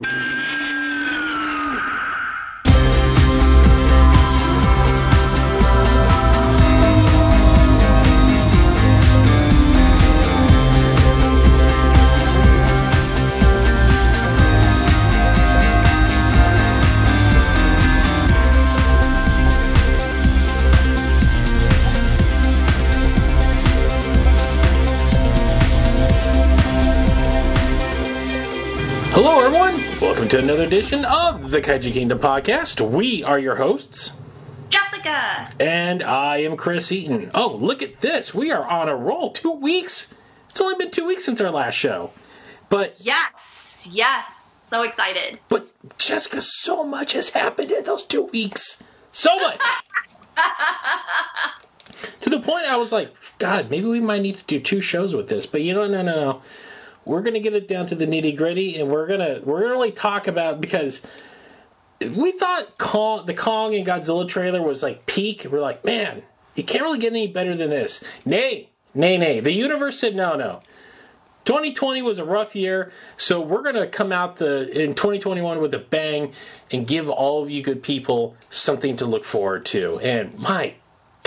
Hello, edition of the Kaiju Kingdom podcast. We are your hosts, Jessica. and I am Chris Eaton. Oh, look at this. We are on a roll. Two weeks. It's only been two weeks since our last show. But, Yes, yes. So excited. but, Jessica, so much has happened in those two weeks. So much. to the point I was like, God, maybe we might need to do two shows with this. But you know, no, no, no. We're gonna get it down to the nitty gritty, and we're gonna we're gonna really talk about because we thought Kong, the Kong and Godzilla trailer was like peak. We're like, man, it can't really get any better than this. Nay, nay, nay. The universe said no, no. 2020 was a rough year, so we're gonna come out the in 2021 with a bang and give all of you good people something to look forward to. And my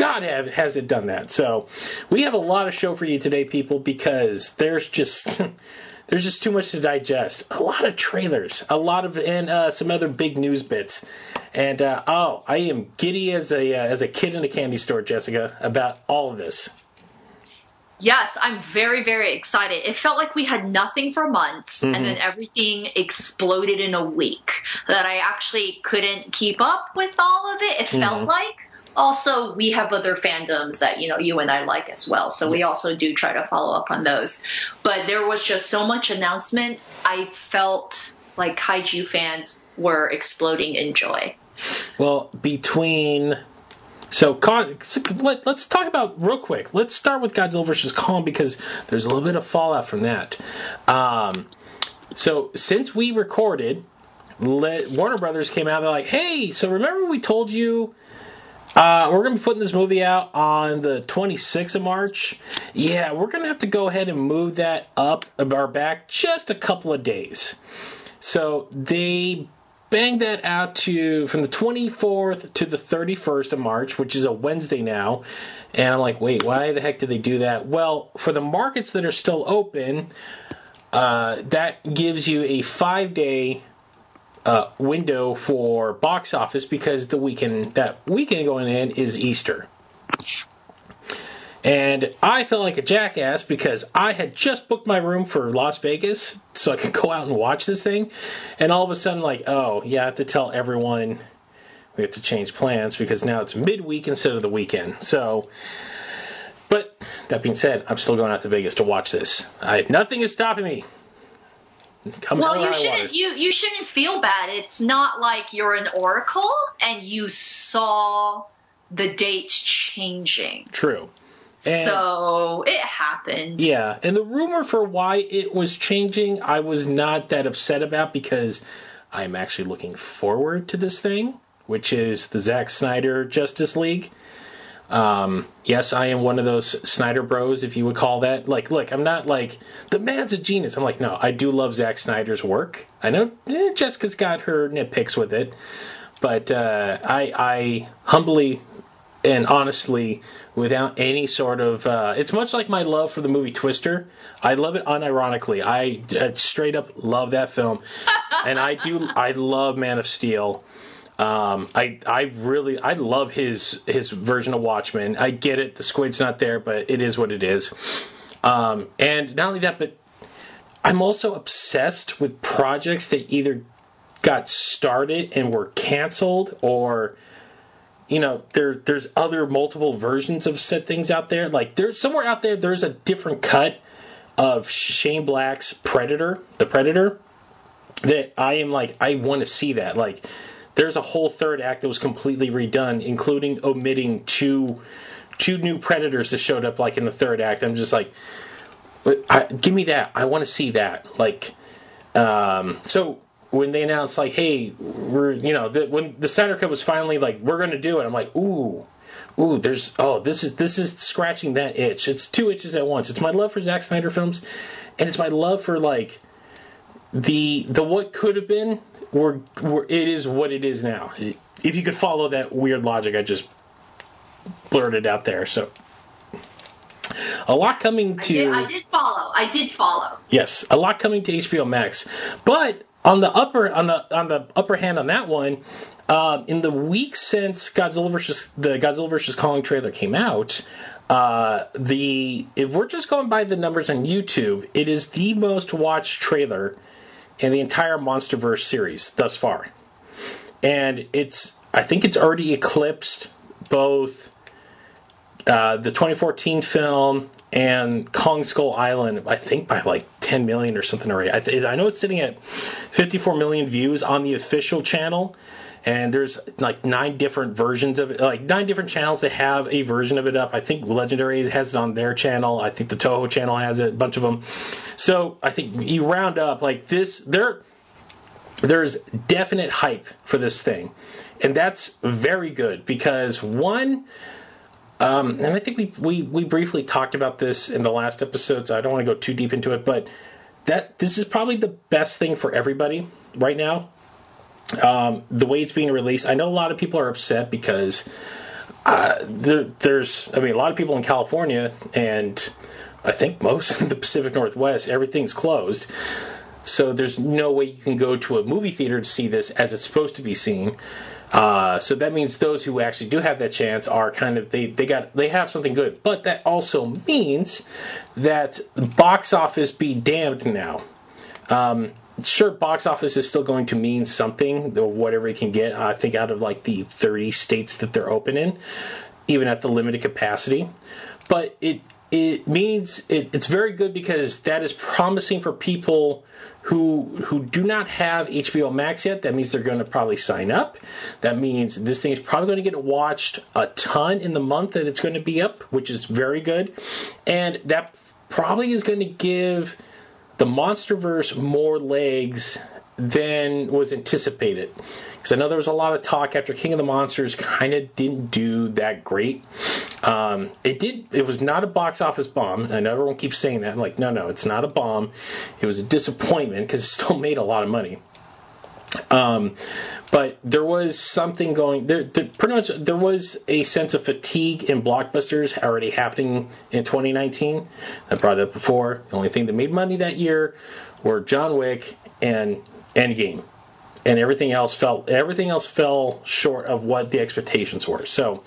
God, have, has it done that? So we have a lot of show for you today, people, because there's just there's just too much to digest. A lot of trailers, a lot of and uh, some other big news bits. And uh, oh, I am giddy as a uh, as a kid in a candy store, Jessica, about all of this. Yes, I'm very, very excited. It felt like we had nothing for months and then everything exploded in a week. That I actually couldn't keep up with all of it. It felt like. Also, we have other fandoms that, you know, you and I like as well. So we also do try to follow up on those. But there was just so much announcement. I felt like kaiju fans were exploding in joy. Well, between so Kong, let, us talk about real quick. Let's start with Godzilla versus Kong because there's a little bit of fallout from that. Um, so since we recorded, let, Warner Brothers came out. They're like, "Hey, so remember we told you." Uh, we're going to be putting this movie out on the 26th of March. Yeah, we're going to have to go ahead and move that up or back just a couple of days. So they banged that out to from the 24th to the 31st of March, which is a Wednesday now. And I'm like, wait, why the heck did they do that? Well, for the markets that are still open, uh, that gives you a five day uh, window for box office because the weekend that weekend going in is Easter. And I felt like a jackass because I had just booked my room for Las Vegas so I could go out and watch this thing. And all of a sudden, like, oh, yeah, I have to tell everyone we have to change plans because now it's midweek instead of the weekend. So, but that being said, I'm still going out to Vegas to watch this. I, nothing is stopping me. Come Well, you shouldn't you you shouldn't feel bad. It's not like you're an oracle and you saw the dates changing. True. And- so it happened. Yeah, and the rumor for why it was changing, I was not that upset about because I'm actually looking forward to this thing, which is the Zack Snyder Justice League. Um, yes, I am one of those Snyder bros, if you would call that. Like, look, I'm not like the man's a genius. I'm like, no, I do love Zack Snyder's work. I know eh, Jessica's got her nitpicks with it, but uh, I, I humbly and honestly, without any sort of, uh, it's much like my love for the movie Twister. I love it unironically. I uh, straight up love that film, and I do. I love Man of Steel. Um, I I really I love his his version of Watchmen. I get it. The squid's not there, but it is what it is. Um, and not only that, but I'm also obsessed with projects that either got started and were canceled or you know there there's other multiple versions of said things out there like there's somewhere out there there's a different cut of Shane Black's Predator the Predator that I am like I want to see that like there's a whole third act that was completely redone including omitting two two new predators that showed up like in the third act I'm just like I, give me that I want to see that like um so when they announced like, hey, we're you know, the, when the Snyder Cut was finally like, we're gonna do it, I'm like, ooh, ooh, there's oh, this is this is scratching that itch. It's two itches at once. It's my love for Zack Snyder films, and it's my love for like the the what could have been, we're, we're, it is what it is now. If you could follow that weird logic, I just blurted out there. So a lot coming to. I did, I did follow. I did follow. Yes, a lot coming to HBO Max, but on the upper on the on the upper hand on that one, uh, in the week since Godzilla versus the Godzilla versus Kong trailer came out, uh, the if we're just going by the numbers on YouTube, it is the most watched trailer in the entire MonsterVerse series thus far, and it's I think it's already eclipsed both uh, the 2014 film and Kong Skull Island, I think by like 10 million or something already. I, th- I know it's sitting at 54 million views on the official channel, and there's like nine different versions of it, like nine different channels that have a version of it up. I think Legendary has it on their channel. I think the Toho channel has it, a bunch of them. So I think you round up like this, there, there's definite hype for this thing, and that's very good because one um, and I think we, we, we briefly talked about this in the last episode, so I don't want to go too deep into it, but that this is probably the best thing for everybody right now. Um, the way it's being released, I know a lot of people are upset because uh, there, there's, I mean, a lot of people in California and I think most of the Pacific Northwest, everything's closed. So there's no way you can go to a movie theater to see this as it's supposed to be seen. Uh, so that means those who actually do have that chance are kind of they they got they have something good. But that also means that box office be damned now. Um, sure, box office is still going to mean something, whatever it can get. I think out of like the 30 states that they're open in, even at the limited capacity. But it it means it, it's very good because that is promising for people who who do not have HBO Max yet. That means they're going to probably sign up. That means this thing is probably going to get watched a ton in the month that it's going to be up, which is very good. And that probably is going to give the MonsterVerse more legs than was anticipated. Because I know there was a lot of talk after King of the Monsters kind of didn't do that great. Um, it did. It was not a box office bomb. I know everyone keeps saying that. I'm like, no, no, it's not a bomb. It was a disappointment because it still made a lot of money. Um, but there was something going there, there, Pretty much, there was a sense of fatigue in blockbusters already happening in 2019. I brought it up before. The only thing that made money that year were John Wick and Endgame, and everything else fell everything else fell short of what the expectations were. So,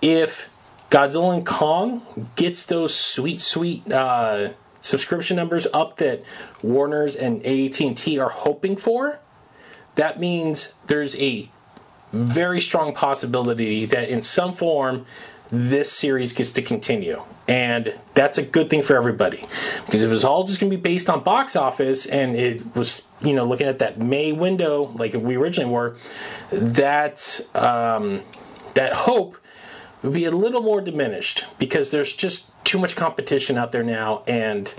if Godzilla and Kong gets those sweet, sweet uh, subscription numbers up that Warner's and AT&T are hoping for, that means there's a very strong possibility that in some form this series gets to continue. And that's a good thing for everybody. Because if it's all just going to be based on box office and it was, you know, looking at that May window like we originally were, that, um, that hope would be a little more diminished because there's just too much competition out there now. And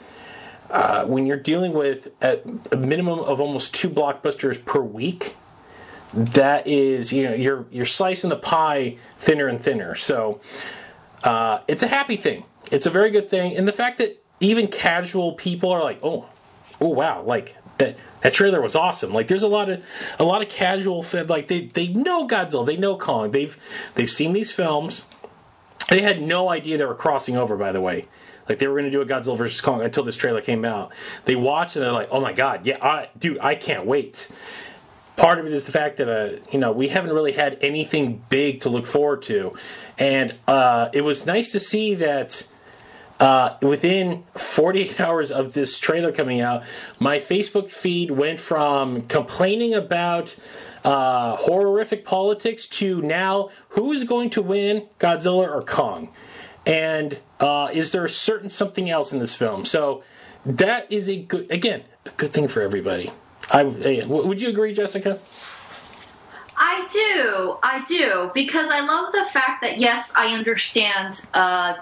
uh, when you're dealing with a minimum of almost two blockbusters per week, that is, you know, you're you're slicing the pie thinner and thinner. So uh, it's a happy thing. It's a very good thing, and the fact that even casual people are like, oh, oh wow, like that that trailer was awesome. Like there's a lot of a lot of casual fed like they they know Godzilla, they know Kong, they've they've seen these films. They had no idea they were crossing over, by the way. Like they were going to do a Godzilla versus Kong until this trailer came out. They watched and they're like, "Oh my god, yeah, I, dude, I can't wait." part of it is the fact that uh, you know we haven't really had anything big to look forward to, and uh, it was nice to see that. Uh, within 48 hours of this trailer coming out, my Facebook feed went from complaining about uh, horrific politics to now who's going to win, Godzilla or Kong? And uh, is there a certain something else in this film? So that is a good, again, a good thing for everybody. I would you agree, Jessica? I do, I do, because I love the fact that yes, I understand. Uh,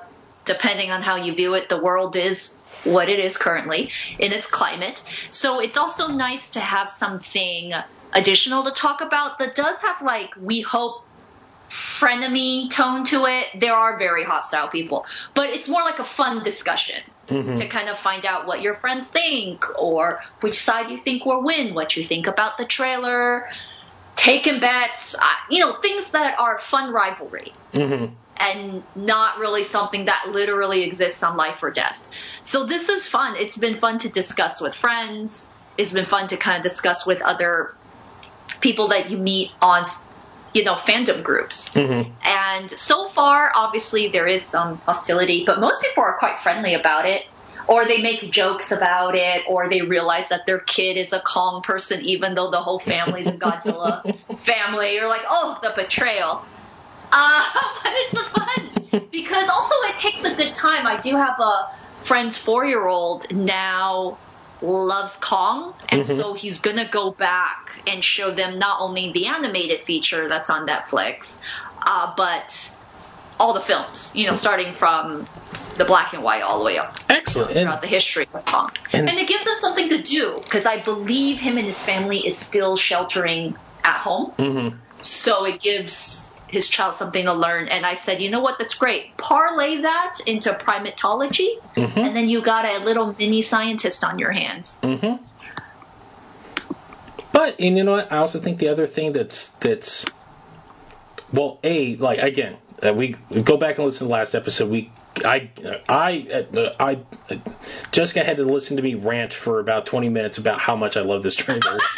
depending on how you view it, the world is what it is currently in its climate. So it's also nice to have something additional to talk about that does have like we hope frenemy tone to it. There are very hostile people, but it's more like a fun discussion to kind of find out what your friends think or which side you think will win, what you think about the trailer, taking bets, uh, you know, things that are fun rivalry. And not really something that literally exists on life or death. So this is fun. It's been fun to discuss with friends. It's been fun to kind of discuss with other people that you meet on you know fandom groups mm-hmm. and so far obviously there is some hostility but most people are quite friendly about it or they make jokes about it or they realize that their kid is a kong person even though the whole family's a godzilla family you're like oh the betrayal uh, but it's fun because also it takes a good time i do have a friend's four-year-old now loves Kong, and so he's gonna go back and show them not only the animated feature that's on Netflix, uh, but all the films. You know, starting from the black and white all the way up Excellent. And- throughout the history of Kong, and- and, it gives them something to do because I believe him and his family is still sheltering at home, Mm-hmm. so it gives his child something to learn. And I said, you know what? That's great. Parlay that into primatology, Mm-hmm. and then you got a little mini scientist on your hands. Mm-hmm. But and you know what? I also think the other thing that's that's well, a like again, uh, we go back and listen to the last episode. We I I uh, I uh, Jessica had to listen to me rant for about 20 minutes about how much I love this trailer.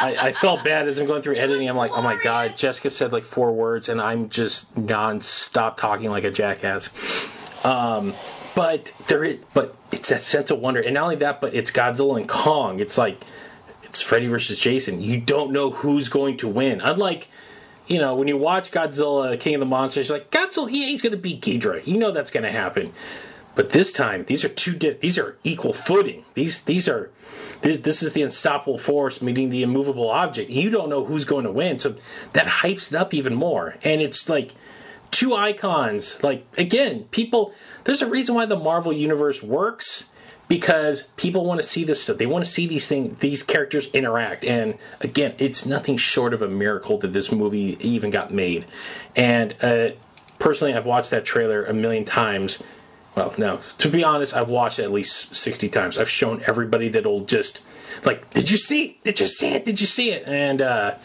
I, I felt bad as I'm going through editing. I'm like, oh my god, Jessica said like four words, and I'm just non-stop talking like a jackass. Um, but there is, but it's that sense of wonder, and not only that, but it's Godzilla and Kong. It's like it's Freddy versus Jason. You don't know who's going to win. Unlike, you know, when you watch Godzilla, King of the Monsters, like Godzilla, yeah, he's going to beat Ghidorah. You know that's going to happen. But this time, these are two. Di- these are equal footing. These these are. This, is the unstoppable force meeting the immovable object. You don't know who's going to win, so that hypes it up even more. And it's like two icons. Like again, people. There's a reason why the Marvel universe works because people want to see this stuff. They want to see these things, these characters interact. And again, it's nothing short of a miracle that this movie even got made. And uh, personally, I've watched that trailer a million times. Well, no, to be honest, I've watched it at least 60 times. I've shown everybody that'll just like, did you see? Did you see it? Did you see it? And uh,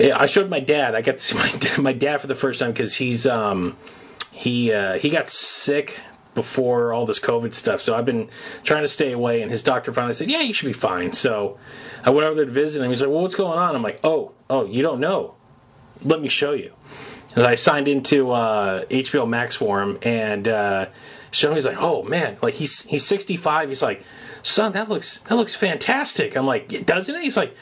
I showed my dad. I got to see my my dad for the first time because he's um he uh, he got sick before all this COVID stuff. So I've been trying to stay away, and his doctor finally said, "Yeah, you should be fine." So I went over there to visit him. He's like, "Well, what's going on?" I'm like, "Oh, oh, you don't know? Let me show you." I signed into uh, HBO Max for him, and uh, showed him. He's like, "Oh man, like he's he's 65." He's like, "Son, that looks that looks fantastic." I'm like, "Doesn't it?" He's like.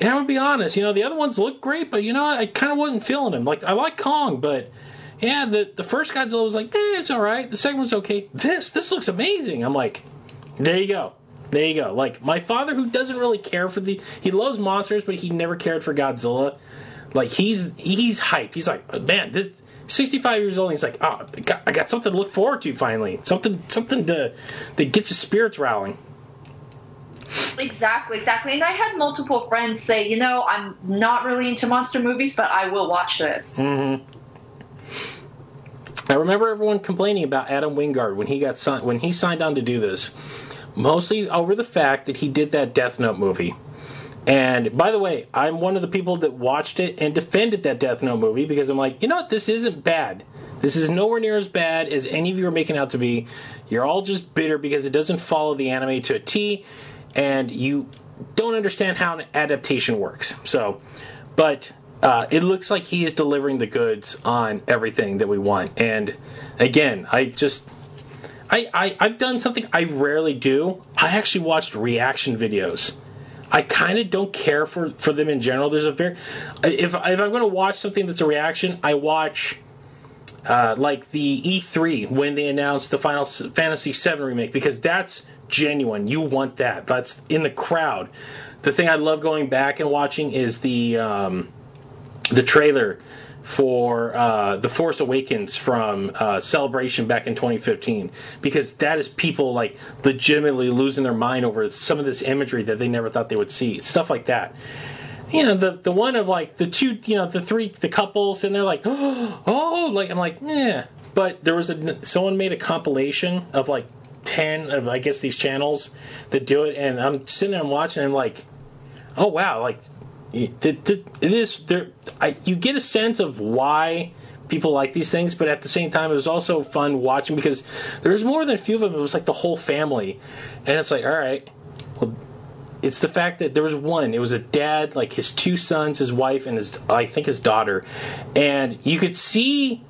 Yeah, I'm gonna be honest. You know, the other ones look great, but you know, I kind of wasn't feeling him. Like, I like Kong, but yeah, the the first Godzilla was like, eh, it's all right. The second one's okay. This this looks amazing. I'm like, there you go, there you go. Like my father, who doesn't really care for the, he loves monsters, but he never cared for Godzilla. Like he's he's hyped. He's like, man, this 65 years old. And he's like, oh, I got, I got something to look forward to finally. Something something to that gets his spirits rallying. Exactly, exactly. And I had multiple friends say, you know, I'm not really into monster movies, but I will watch this. Mm-hmm. I remember everyone complaining about Adam Wingard when he got signed when he signed on to do this, mostly over the fact that he did that Death Note movie. And by the way, I'm one of the people that watched it and defended that Death Note movie because I'm like, you know what, this isn't bad. This is nowhere near as bad as any of you are making out to be. You're all just bitter because it doesn't follow the anime to a T, and you don't understand how an adaptation works. So, but uh, it looks like he is delivering the goods on everything that we want. And again, I just. I, I, I've done something I rarely do. I actually watched reaction videos. I kind of don't care for, for them in general. There's a very if if I'm going to watch something that's a reaction, I watch uh, like the E3 when they announced the Final Fantasy VII remake because that's genuine. You want that. That's in the crowd. The thing I love going back and watching is the um, the trailer for uh, the Force Awakens from uh, Celebration back in 2015 because that is people like legitimately losing their mind over some of this imagery that they never thought they would see. Stuff like that. You know, the the one of like the two, you know, the three, the couples, and they're like, oh, like I'm like, yeah. But there was a someone made a compilation of like ten of I guess these channels that do it, and I'm sitting there and watching, and I'm like, oh wow, like it, it is there. I, you get a sense of why people like these things, but at the same time, it was also fun watching because there was more than a few of them. It was like the whole family, and it's like, all right, well, it's the fact that there was one. It was a dad, like his two sons, his wife, and his I think his daughter, and you could see.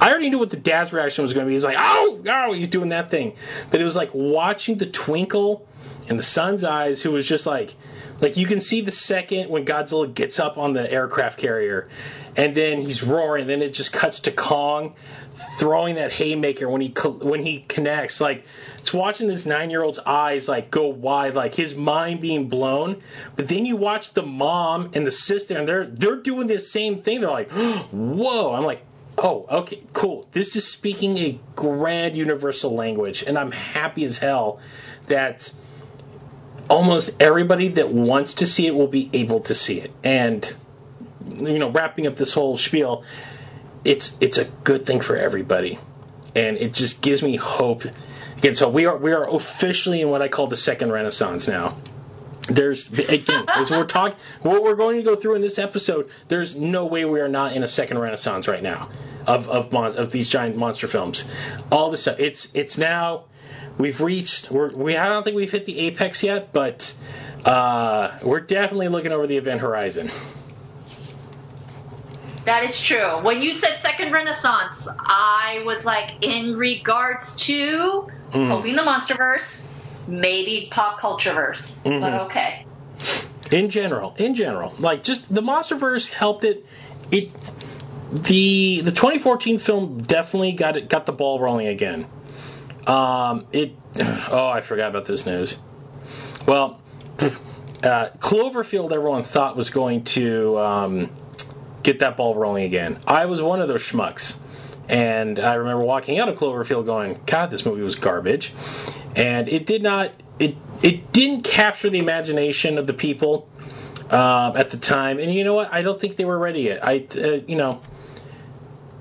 I already knew what the dad's reaction was going to be. He's like, oh, oh, he's doing that thing. But it was like watching the twinkle in the son's eyes, who was just like, like you can see the second when Godzilla gets up on the aircraft carrier, and then he's roaring. Then it just cuts to Kong throwing that haymaker when he when he connects. Like it's watching this nine year old's eyes like go wide, like his mind being blown. But then you watch the mom and the sister, and they're they're doing the same thing. They're like, whoa! I'm like, oh, okay, cool. This is speaking a grand universal language, and I'm happy as hell that almost everybody that wants to see it will be able to see it. And you know, wrapping up this whole spiel, it's it's a good thing for everybody, and it just gives me hope. Again, so we are we are officially in what I call the second renaissance now. There's again, as we're talking, what we're going to go through in this episode. There's no way we are not in a second renaissance right now of of mon- of these giant monster films. All this stuff. It's it's now we've reached. We're, we I don't think we've hit the apex yet, but uh, we're definitely looking over the event horizon. That is true. When you said second renaissance, I was like, in regards to mm. hoping the MonsterVerse, maybe pop culture verse, mm-hmm. but okay. In general, in general, like just the MonsterVerse helped it. It the the 2014 film definitely got it got the ball rolling again. Um, it. Oh, I forgot about this news. Well, uh, Cloverfield, everyone thought was going to um, get that ball rolling again. I was one of those schmucks. And I remember walking out of Cloverfield going, God, this movie was garbage. And it did not, it, it didn't capture the imagination of the people uh, at the time. And you know what? I don't think they were ready yet. I, uh, you know,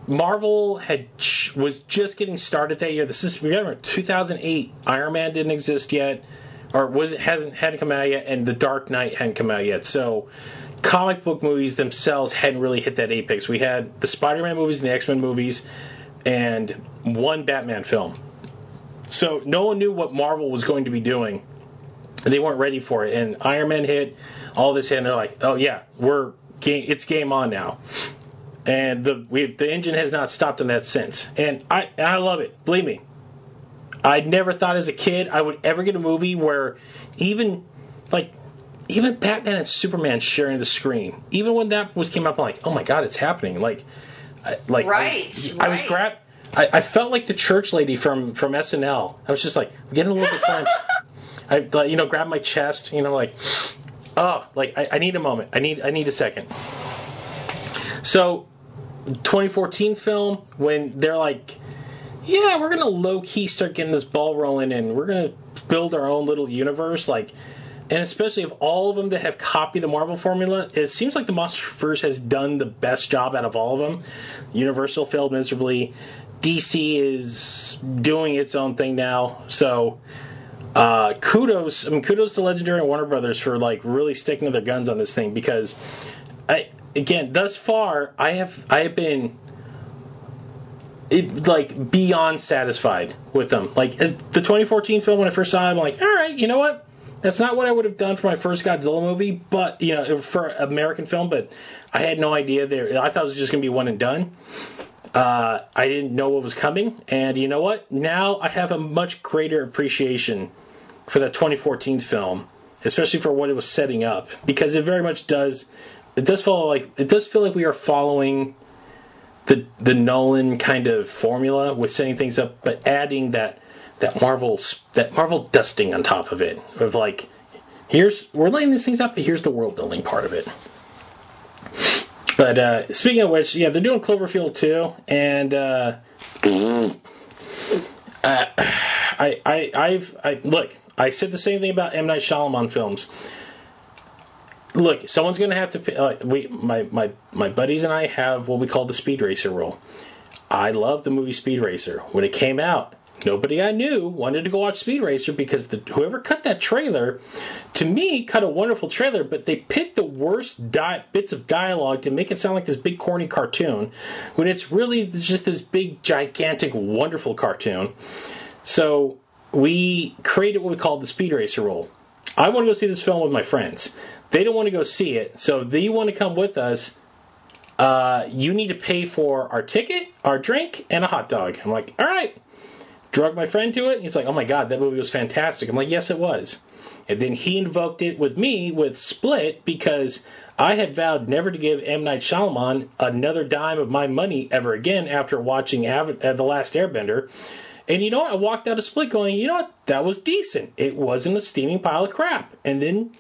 Marvel had was just getting started that year. This is remember 2008. Iron Man didn't exist yet, or was it hasn't hadn't come out yet, and The Dark Knight hadn't come out yet. So comic book movies themselves hadn't really hit that apex. We had the Spider-Man movies and the X-Men movies, and one Batman film. So no one knew what Marvel was going to be doing. They weren't ready for it, and Iron Man hit, all this hit, and they're like, "Oh yeah, we're game, it's game on now." and the the engine has not stopped in that since. And I I love it. Believe me, I never thought as a kid I would ever get a movie where even like even Batman and Superman sharing the screen. Even when that was came up, I'm like, oh my god, it's happening. Like, I, like right, I was, right. I was grab. I, I, felt like the church lady from from SNL. I was just like getting a little bit clenched. I you know grab my chest. You know like oh like I, I need a moment. I need I need a second. So 2014 film when they're like, yeah, we're gonna low key start getting this ball rolling and we're gonna build our own little universe, like. And especially of all of them that have copied the Marvel formula, it seems like the MonsterVerse has done the best job out of all of them. Universal failed miserably. DC is doing its own thing now. So uh, kudos, I mean, kudos to Legendary and Warner Brothers for like really sticking to their guns on this thing because I again, thus far, I have I have been it, like beyond satisfied with them. Like the 2014 film when I first saw it, I'm like, all right, you know what? That's not what I would have done for my first Godzilla movie, but you know, for American film. But I had no idea there. I thought it was just going to be one and done. Uh, I didn't know what was coming, and you know what? Now I have a much greater appreciation for that 2014 film, especially for what it was setting up, because it very much does it does follow like it does feel like we are following the the Nolan kind of formula with setting things up, but adding that that Marvel's that Marvel dusting on top of it of like here's we're laying these things out, but here's the world building part of it. But uh, speaking of which, yeah, they're doing Cloverfield too, and uh, uh, I I I've I look I said the same thing about M Night Shyamalan films look, someone's going to have to. Uh, we, my, my, my buddies and I have what we call the Speed Racer rule. I love the movie Speed Racer. When it came out, nobody I knew wanted to go watch Speed Racer because the, whoever cut that trailer, to me, cut a wonderful trailer, but they picked the worst di- bits of dialogue to make it sound like this big corny cartoon when it's really just this big, gigantic, wonderful cartoon. So we created what we called the Speed Racer rule. I want to go see this film with my friends. They don't want to go see it, so if they want to come with us, uh, you need to pay for our ticket, our drink, and a hot dog. I'm like, all right. Drug my friend to it. And he's like, oh my god, that movie was fantastic. I'm like, yes, it was. And then he invoked it with me with Split because I had vowed never to give M Night Shyamalan another dime of my money ever again after watching Av- uh, The Last Airbender. And you know what? I walked out of Split going, you know what? That was decent. It wasn't a steaming pile of crap. And then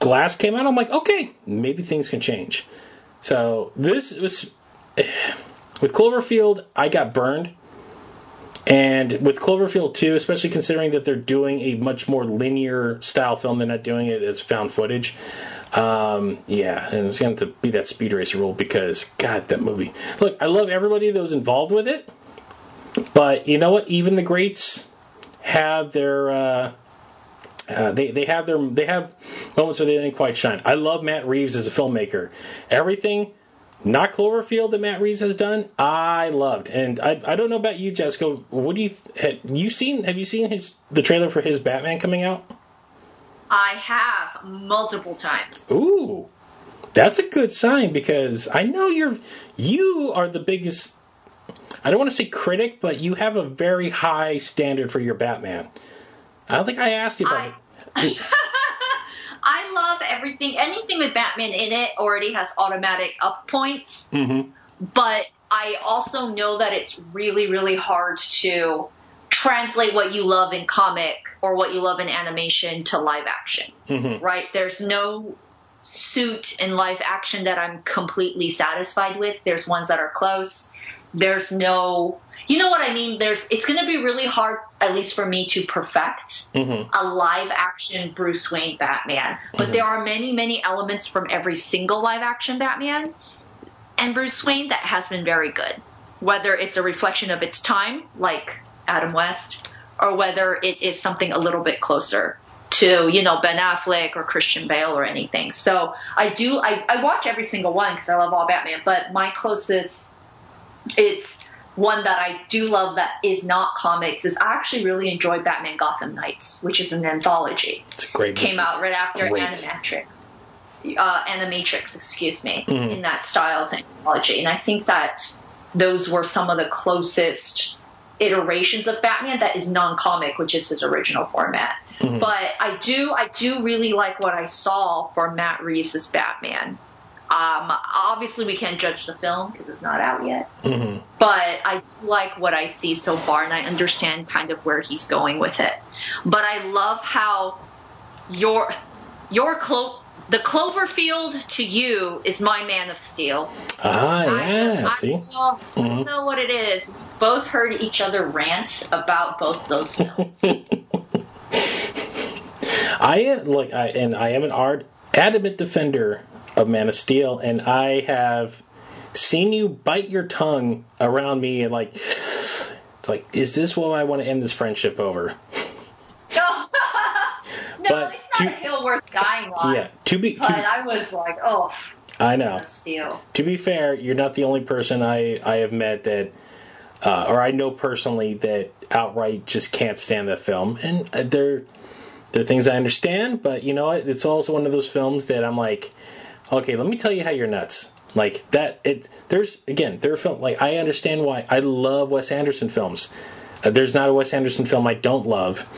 Glass came out. I'm like, okay, maybe things can change. So this was with Cloverfield. I got burned, and with Cloverfield 2, especially considering that they're doing a much more linear style film, they're not doing it as found footage. Um, yeah, and it's going to be that Speed Racer rule because God, that movie. Look, I love everybody that was involved with it, but you know what? Even the greats have their. Uh, uh, they they have their they have moments where they didn't quite shine. I love Matt Reeves as a filmmaker. Everything, not Cloverfield that Matt Reeves has done, I loved. And I I don't know about you, Jessica. What do you have you seen? Have you seen his the trailer for his Batman coming out? I have multiple times. Ooh, that's a good sign because I know you're you are the biggest. I don't want to say critic, but you have a very high standard for your Batman. I don't think I asked you about it. I love everything. Anything with Batman in it already has automatic up points. Mm-hmm. But I also know that it's really, really hard to translate what you love in comic or what you love in animation to live action. Mm-hmm. Right? There's no suit in live action that I'm completely satisfied with. There's ones that are close. There's no, you know what I mean? There's, it's going to be really hard, at least for me, to perfect Mm-hmm. a live action Bruce Wayne Batman. But Mhm. there are many, many elements from every single live action Batman and Bruce Wayne that has been very good. Whether it's a reflection of its time, like Adam West, or whether it is something a little bit closer to, you know, Ben Affleck or Christian Bale or anything. So I do, I, I watch every single one because I love all Batman, but my closest, it's one that I do love that is not comics is I actually really enjoyed Batman Gotham Knights, which is an anthology. It's a great. Came out right after Great. Animatrix. Uh, Animatrix, excuse me, Mhm. in that style to anthology. And I think that those were some of the closest iterations of Batman that is non-comic, which is his original format. Mhm. But I do, I do really like what I saw for Matt Reeves' Batman. Um, obviously, we can't judge the film because it's not out yet Mhm. but I like what I see so far, and I understand kind of where he's going with it. But I love how your your clo- the Cloverfield to you is my Man of Steel. Ah, I yeah. just- see. I, don't know what it is. We both heard each other rant about both those films. I am like I and I am an art adamant defender of Man of Steel, and I have seen you bite your tongue around me and like, like, is this what I want to end this friendship over? no, no But it's not to- a hill worth dying on. Yeah. To be, But to, I was like, oh, I know. Man of Steel. To be fair, you're not the only person I I have met that. Uh, or I know personally that outright just can't stand that film, and uh, there, there are things I understand, but you know what? It's also one of those films that I'm like, okay, let me tell you how you're nuts. Like that, it there's again there are film like I understand why I love Wes Anderson films. Uh, there's not a Wes Anderson film I don't love,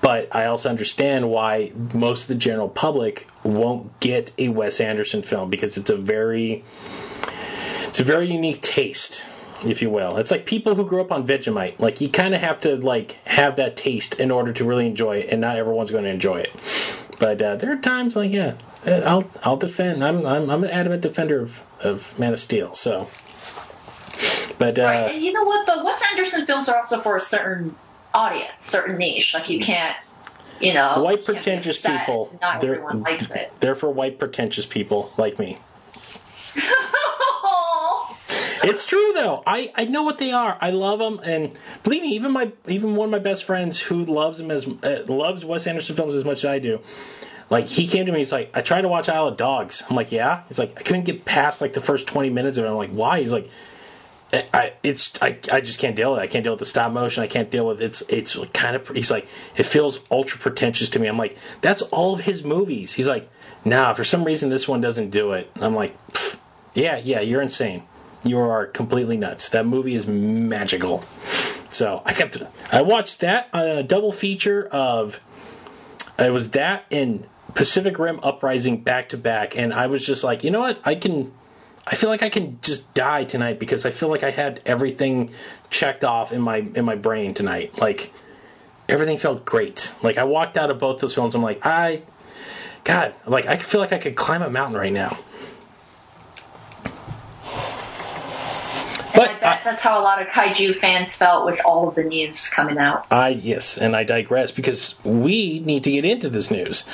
but I also understand why most of the general public won't get a Wes Anderson film because it's a very it's a very unique taste, if you will. It's like people who grew up on Vegemite. Like you kind of have to like have that taste in order to really enjoy it, and not everyone's going to enjoy it. But uh, there are times like yeah, I'll I'll defend. I'm I'm I'm an adamant defender of, of Man of Steel. So, but uh, Right, and you know what? But Wes Anderson films are also for a certain audience, certain niche. Like you can't, you know, white you pretentious people, Not they're everyone likes it. they're for white pretentious people like me. it's true though. I, I know what they are. I love them, and believe me, even my even one of my best friends who loves them as uh, loves Wes Anderson films as much as I do. Like he came to me, he's like, I tried to watch Isle of Dogs. I'm like, yeah. He's like, I couldn't get past like the first 20 minutes of it. I'm like, why? He's like, I it's I, I just can't deal with it. I can't deal with the stop motion. I can't deal with it's it's kind of he's like it feels ultra pretentious to me. I'm like that's all of his movies. He's like nah for some reason this one doesn't do it. I'm like yeah yeah you're insane. You are completely nuts. That movie is magical. So I kept I watched that uh, double feature of it was that and Pacific Rim Uprising back to back, and I was just like you know what I can I feel like I can just die tonight because I feel like I had everything checked off in my in my brain tonight. Like everything felt great. Like I walked out of both those films. I'm like I, God, like I feel like I could climb a mountain right now. But I bet that's how a lot of kaiju fans felt with all of the news coming out. I yes, and I digress because we need to get into this news.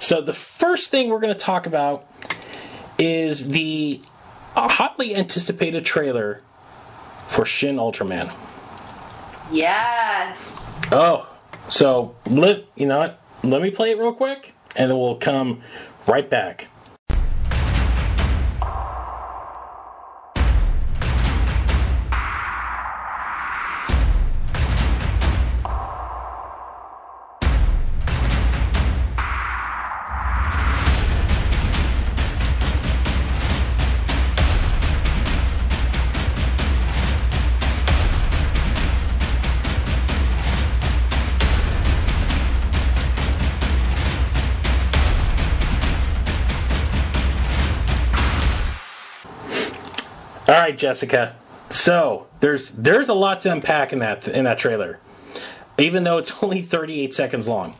So the first thing we're going to talk about is the hotly anticipated trailer for Shin Ultraman. Yes. Oh, so let you know what? Let me play it real quick, and then we'll come right back. Right, Jessica. So there's there's a lot to unpack in that in that trailer, even though it's only 38 seconds long.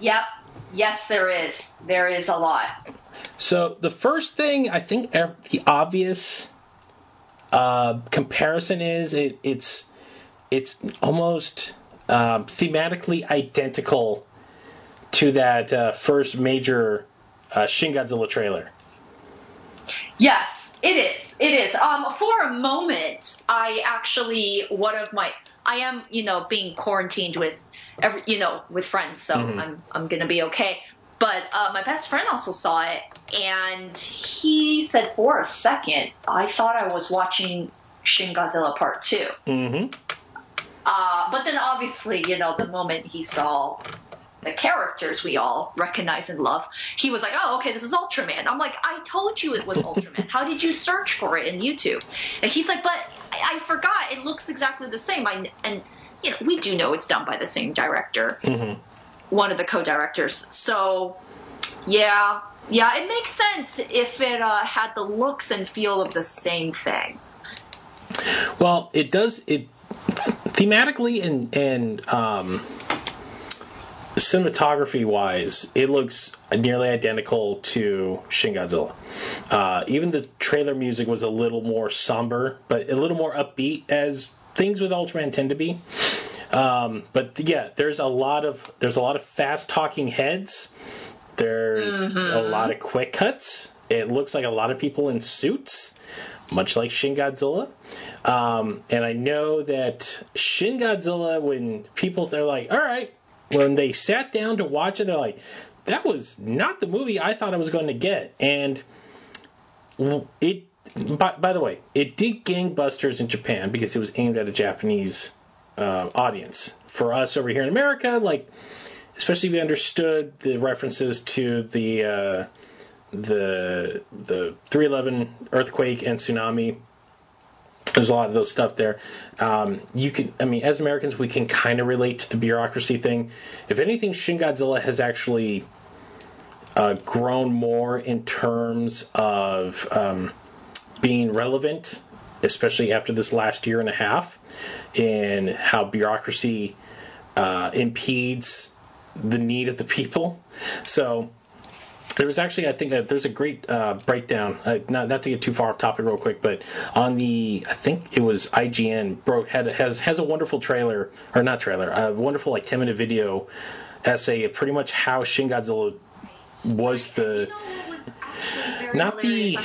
Yep. Yes, there is. There is a lot. So the first thing I think the obvious uh, comparison is it, it's it's almost uh, thematically identical to that uh, first major uh, Shin Godzilla trailer. Yes, it is. It is. Um, for a moment, I actually one of my I am you know being quarantined with every you know with friends, so mm-hmm. I'm I'm gonna be okay. But uh, my best friend also saw it, and he said for a second I thought I was watching Shin Godzilla Part 2 mm-hmm. uh, but then obviously, you know, the moment he saw the characters we all recognize and love, he was like, "Oh, okay, this is Ultraman." I'm like, "I told you it was Ultraman. How did you search for it in YouTube?" And he's like, "But I, I forgot. It looks exactly the same." I, and you know, we do know it's done by the same director, mm-hmm. one of the co-directors. So, yeah, yeah, it makes sense if it uh, had the looks and feel of the same thing. Well, it does. It thematically and and um, cinematography wise, it looks nearly identical to Shin Godzilla. Uh, even the trailer music was a little more somber, but a little more upbeat, as things with Ultraman tend to be. Um, but yeah, there's a lot of there's a lot of fast talking heads. There's mm-hmm. a lot of quick cuts. It looks like a lot of people in suits, much like Shin Godzilla. Um, and I know that Shin Godzilla, when people they're like, all right, when they sat down to watch it, they're like, that was not the movie I thought I was going to get. And it, by, by the way, it did gangbusters in Japan because it was aimed at a Japanese uh, audience. For us over here in America, like, especially if we understood the references to the uh, the the 311 earthquake and tsunami there's a lot of those stuff there. Um, you can, I mean, as Americans, we can kind of relate to the bureaucracy thing. If anything, Shin Godzilla has actually uh, grown more in terms of um, being relevant, especially after this last year and a half, in how bureaucracy uh, impedes the need of the people. So there was actually, I think, uh, there's a great uh, breakdown. Uh, not not to get too far off topic, real quick, but on the, I think it was IGN broke had has has a wonderful trailer or not trailer, a wonderful like 10 minute video essay of pretty much how Shin Godzilla was the. not the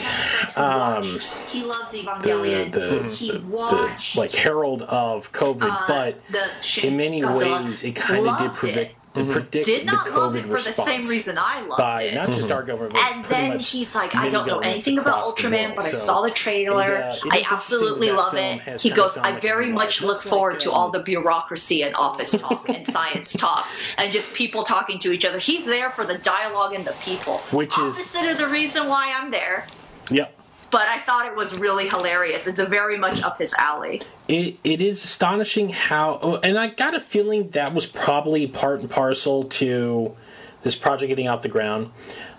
um, he loves Evangelion. The, the, he the, the, like herald of COVID, uh, but in many Godzilla. ways it kind of did predict, it. it predict Did not the love it for the same reason I loved by it. not just our government, but And then he's like, I don't know anything about Ultraman, world. but I saw the trailer. it, uh, I absolutely love it. He goes, I very much look Looks forward like, to um, all the bureaucracy and office talk and science talk and just people talking to each other. He's there for the dialogue and the people. Which is- opposite of the reason why I'm there. Yep. But I thought it was really hilarious. It's a very much up his alley. It, it is astonishing how, oh, and I got a feeling that was probably part and parcel to this project getting off the ground.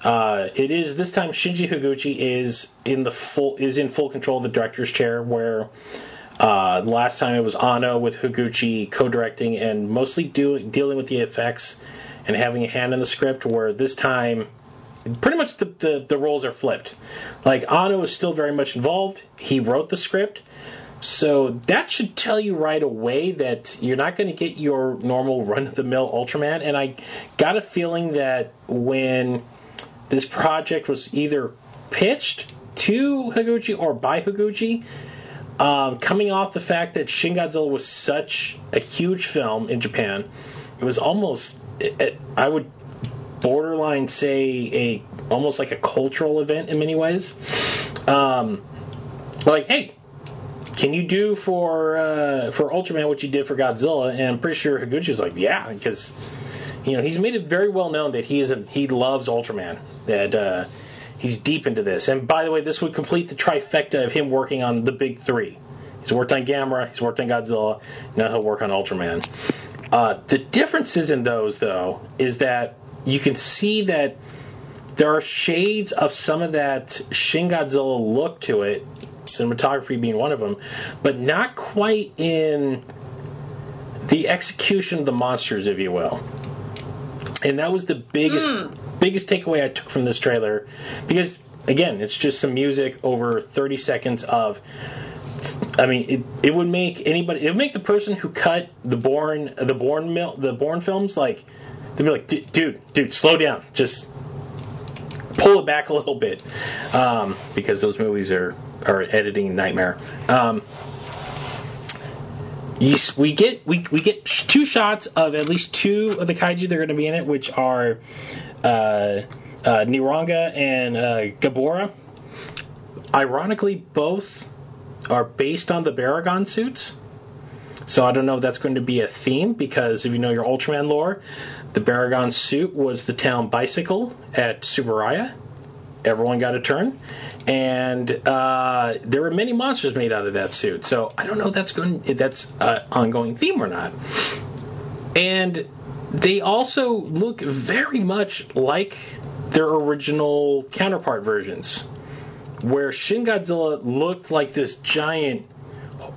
Uh, it is this time Shinji Higuchi is in the full is in full control of the director's chair, where uh, last time it was Anno with Higuchi co-directing and mostly doing dealing with the effects and having a hand in the script. Where this time pretty much the, the, the roles are flipped. Like Anno is still very much involved. He wrote the script. So that should tell you right away that you're not going to get your normal run of the mill Ultraman. And I got a feeling that when this project was either pitched to Higuchi or by Higuchi, um, coming off the fact that Shin Godzilla was such a huge film in Japan, it was almost, it, it, I would say a almost like a cultural event in many ways. Um, like, hey, can you do for uh, for Ultraman what you did for Godzilla? And I'm pretty sure Higuchi's like, yeah, because you know he's made it very well known that he is a, he loves Ultraman. That uh, he's deep into this. And by the way, this would complete the trifecta of him working on the big three. He's worked on Gamera, he's worked on Godzilla, now he'll work on Ultraman. Uh, the differences in those, though, is that you can see that there are shades of some of that Shin Godzilla look to it, cinematography being one of them, but not quite in the execution of the monsters, if you will. And that was the biggest hmm. biggest takeaway I took from this trailer, because again, it's just some music over 30 seconds of. I mean, it, it would make anybody. It would make the person who cut the Bourne the Bourne mil, the Bourne films like they'd be like, dude, dude, slow down, just pull it back a little bit, um, because those movies are are editing nightmare. Um, you, we get we, we get two shots of at least two of the kaiju that are going to be in it, which are uh, uh, Neronga and uh, Gabora. Ironically, both are based on the Baragon suits. So I don't know if that's going to be a theme because if you know your Ultraman lore, the Baragon suit was the town bicycle at Tsuburaya. Everyone got a turn, and uh, there were many monsters made out of that suit. So I don't know if that's going if that's an ongoing theme or not. And they also look very much like their original counterpart versions, where Shin Godzilla looked like this giant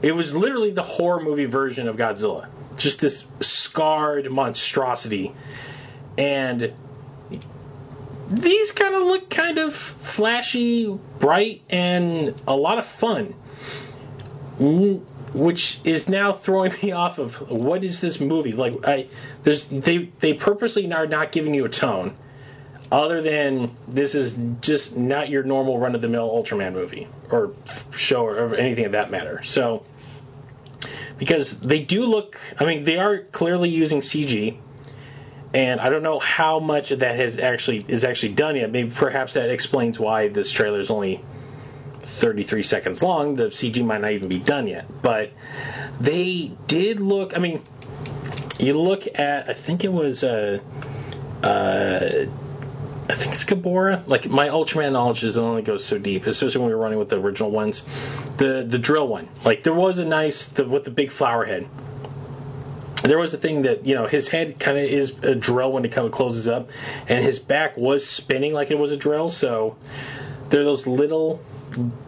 it was literally the horror movie version of Godzilla. Just this scarred monstrosity. And these kind of look kind of flashy, bright, and a lot of fun. Which is now throwing me off of what is this movie? Like I there's they they purposely are not giving you a tone other than this is just not your normal run of the mill Ultraman movie or show or anything of that matter. So, because they do look, I mean, they are clearly using CG, and I don't know how much of that has actually is actually done yet. Maybe perhaps that explains why this trailer is only 33 seconds long. The CG might not even be done yet, but they did look. I mean, you look at, I think it was. Uh, uh, I think it's Gabora. Like my Ultraman knowledge is only goes so deep, especially when we were running with the original ones. The the drill one, like there was a nice the, with the big flower head. There was a thing that you know his head kind of is a drill when it kind of closes up, and his back was spinning like it was a drill. So there are those little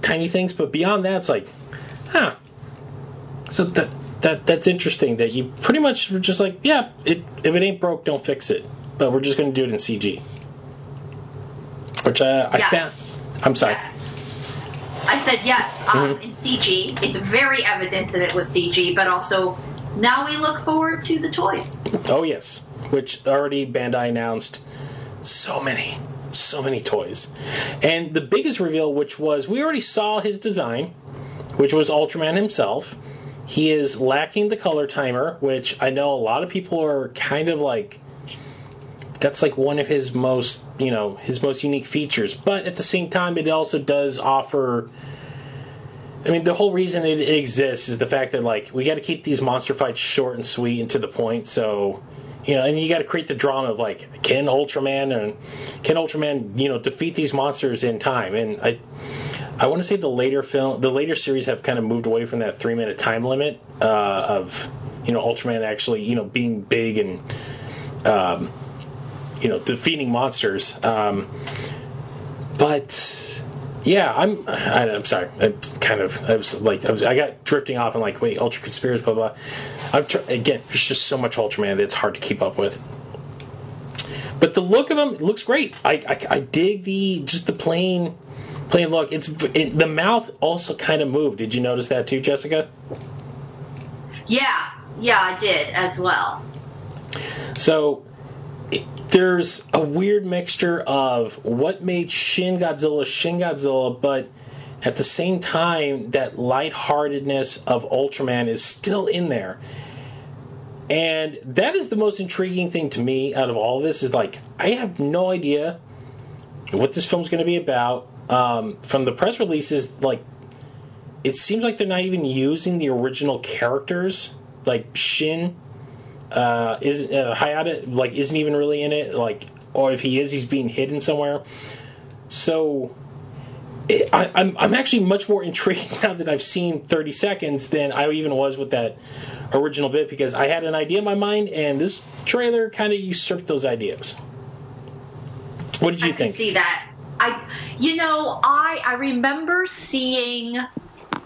tiny things, but beyond that, it's like, huh. So that that that's interesting. That you pretty much were just like, yeah, it if it ain't broke, don't fix it. But we're just going to do it in CG which uh, I Yes. found. I'm sorry. I said yes um, Mhm. in CG. It's very evident that it was CG, but also now we look forward to the toys. Oh yes, which already Bandai announced so many, So many toys. And the biggest reveal, which was we already saw his design, which was Ultraman himself. He is lacking the color timer, which I know a lot of people are kind of like that's like one of his most, you know, his most unique features. But at the same time, it also does offer. I mean, the whole reason it exists is the fact that like we got to keep these monster fights short and sweet and to the point. So, you know, and you got to create the drama of like, can Ultraman and can Ultraman, you know, defeat these monsters in time? And I, I want to say the later film, the later series have kind of moved away from that three minute time limit uh, of, you know, Ultraman actually, you know, being big and. Um, you know defeating monsters. Um, but yeah, I'm I, am sorry. I kind of I was like I, was, I got drifting off and like wait Ultra Conspiracy blah blah. I'm tr- again there's just so much Ultraman that it's hard to keep up with. But the look of him looks great. I, I, I dig the just the plain plain look. It's it, the mouth also kind of moved. Did you notice that too, Jessica? Yeah, yeah, I did as well. So there's a weird mixture of what made Shin Godzilla Shin Godzilla, but at the same time, that lightheartedness of Ultraman is still in there. And that is the most intriguing thing to me out of all of this is like I have no idea what this film's going to be about. Um, from the press releases, like it seems like they're not even using the original characters, like Shin uh, is uh, Hayata like isn't even really in it, like, or if he is, he's being hidden somewhere. So it, I, I'm I'm actually much more intrigued now that I've seen 30 seconds than I even was with that original bit because I had an idea in my mind and this trailer kind of usurped those ideas. What did you I think? see that. I, you know, I I remember seeing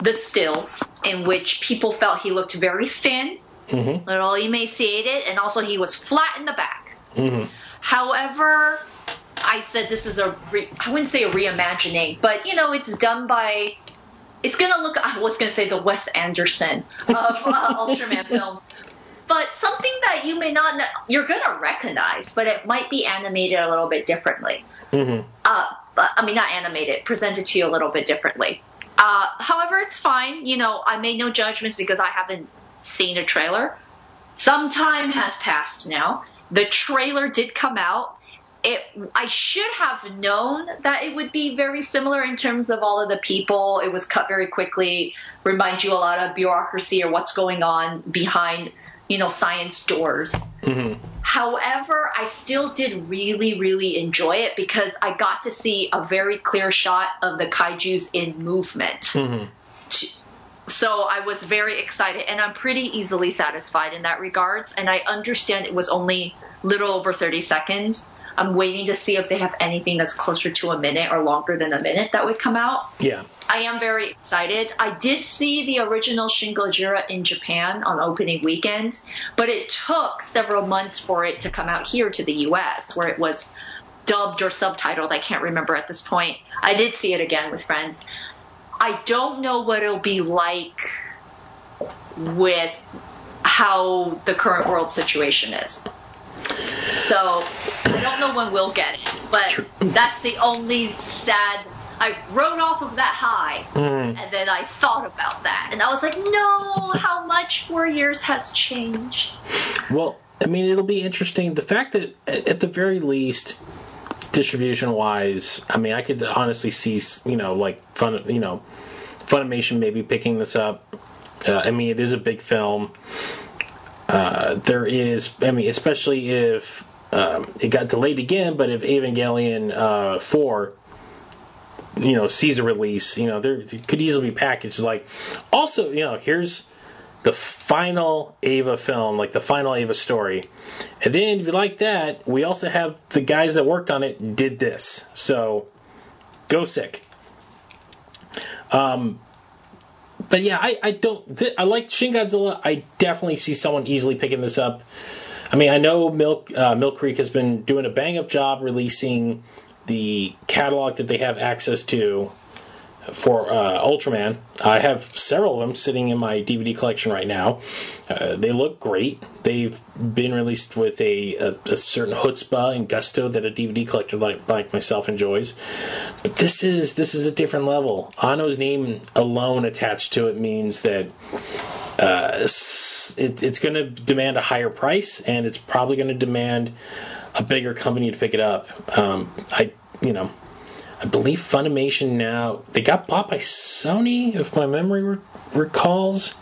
the stills in which people felt he looked very thin mm-hmm. little emaciated, and also he was flat in the back. Mm-hmm. However, I said this is a re- I wouldn't say a reimagining, but you know it's done by. It's gonna look. I was gonna say the Wes Anderson of uh, Ultraman films, but something that you may not know, you're gonna recognize, but it might be animated a little bit differently. Mm-hmm. Uh, but, I mean, not animated, presented to you a little bit differently. Uh, however, it's fine. You know, I made no judgments because I haven't seen a trailer. Some time has passed now. The trailer did come out. It, I should have known that it would be very similar in terms of all of the people. It was cut very quickly, reminds you a lot of bureaucracy or what's going on behind, you know, science doors. Mm-hmm. However, I still did really, really enjoy it because I got to see a very clear shot of the kaiju's in movement. Mm-hmm so I was very excited, and I'm pretty easily satisfied in that regards. And I understand it was only little over 30 seconds. I'm waiting to see if they have anything that's closer to a minute or longer than a minute that would come out. Yeah. I am very excited. I did see the original Shin Gojira in Japan on opening weekend, but it took several months for it to come out here to the US, where it was dubbed or subtitled. I can't remember at this point. I did see it again with friends. I don't know what it'll be like with how the current world situation is. So I don't know when we'll get it, but that's the only sad. I rode off of that high, mm. and then I thought about that, and I was like, no, how much four years has changed. Well, I mean, it'll be interesting. The fact that, at the very least, distribution wise, I mean, I could honestly see, you know, like fun, you know, Funimation maybe picking this up. Uh, I mean, it is a big film. Uh, there is, I mean, especially if um, it got delayed again, but if Evangelion uh, 4, you know, sees a release, you know, there could easily be packaged like. Also, you know, here's the final Eva film, like the final Eva story. And then if you like that, we also have the guys that worked on it did this. So go sick. Um, but yeah, I, I don't. Th- I like Shin Godzilla. I definitely see someone easily picking this up. I mean, I know Milk uh, Mill Creek has been doing a bang up job releasing the catalog that they have access to for uh, Ultraman. I have several of them sitting in my DVD collection right now. Uh, they look great. They've been released with a, a, a, certain chutzpah and gusto that a DVD collector like, like myself enjoys. But this is this is a different level. Anno's name alone attached to it means that uh, it, it's going to demand a higher price, and it's probably going to demand a bigger company to pick it up. Um, I, you know, I believe Funimation now they got bought by Sony, if my memory re- recalls.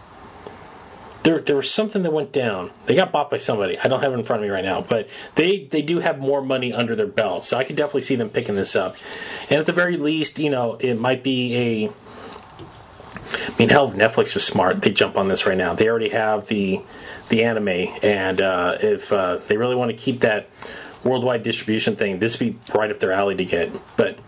There, there was something that went down. They got bought by somebody. I don't have it in front of me right now, but they they do have more money under their belt, so I could definitely see them picking this up. And at the very least, you know, it might be a I mean, hell, Netflix was smart, they jump on this right now. They already have the the anime, and uh, if uh, they really want to keep that worldwide distribution thing, this would be right up their alley to get. But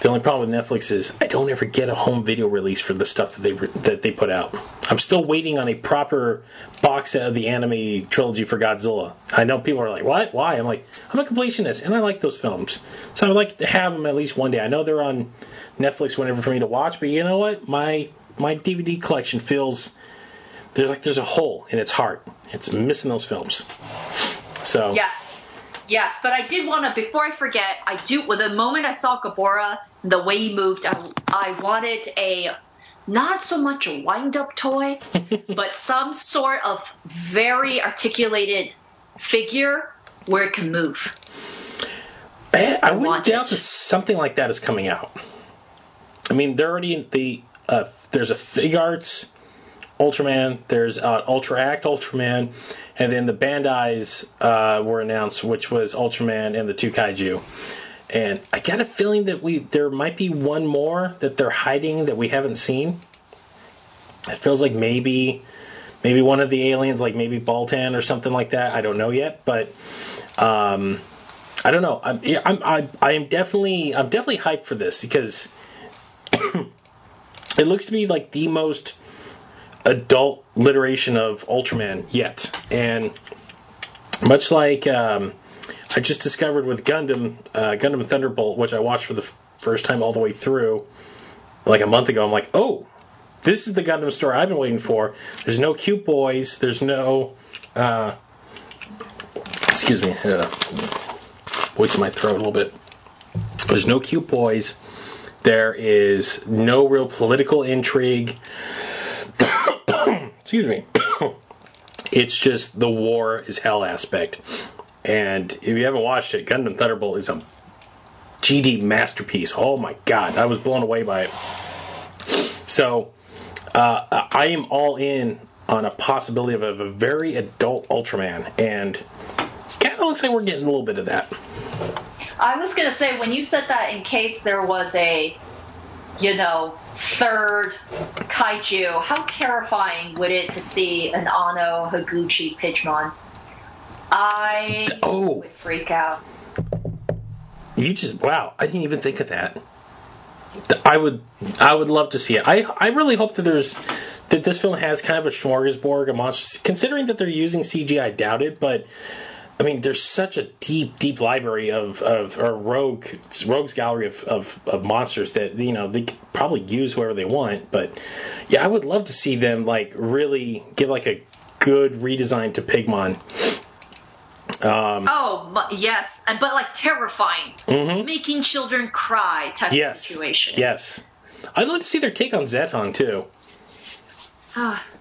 the only problem with Netflix is I don't ever get a home video release for the stuff that they that they put out. I'm still waiting on a proper box set of the anime trilogy for Godzilla. I know people are like, "What? Why?" I'm like, "I'm a completionist, and I like those films, so I'd like to have them at least one day." I know they're on Netflix whenever for me to watch, but you know what? My my DVD collection feels there's like there's a hole in its heart. It's missing those films. So yes, yes. But I did want to before I forget. I do. Well, the moment I saw Gabora, the way he moved, I, I wanted a not so much a wind up toy, but some sort of very articulated figure where it can move. I, I, I wouldn't doubt that something like that is coming out. I mean, they're already in the uh, there's a Figuarts Ultraman, there's uh, Ultra Act Ultraman, and then the Bandai's uh, were announced, which was Ultraman and the two Kaiju. And I got a feeling that we there might be one more that they're hiding that we haven't seen. It feels like maybe maybe one of the aliens, like maybe Baltan or something like that. I don't know yet, but um, I don't know. I'm, I'm I, I am definitely I'm definitely hyped for this because it looks to be like the most adult literation of Ultraman yet. And much like um, I just discovered with Gundam, uh, Gundam Thunderbolt, which I watched for the f- first time all the way through, like a month ago, I'm like, oh, this is the Gundam story I've been waiting for. There's no cute boys. There's no, uh, excuse me, uh, voice in my throat a little bit. There's no cute boys. There is no real political intrigue. Excuse me. it's just the war is hell aspect. And if you haven't watched it, Gundam Thunderbolt is a GD masterpiece. Oh my god, I was blown away by it. So, uh, I am all in on a possibility of a, very adult Ultraman, and kind of looks like we're getting a little bit of that. I was going to say, when you said that, in case there was a, you know, third kaiju, how terrifying would it to see an Anno Higuchi Pigmon? I oh. would freak out. You just wow! I didn't even think of that. I would I would love to see it. I I really hope that there's that this film has kind of a smorgasbord of monsters. Considering that they're using CGI, I doubt it, but I mean, there's such a deep, deep library of, of or rogue rogues gallery of, of, of monsters that you know they could probably use whoever they want. But yeah, I would love to see them like really give like a good redesign to Pigmon. Um, oh yes, but like terrifying, mm-hmm. making children cry type yes, of situation. Yes, I'd love to see their take on Zetton too.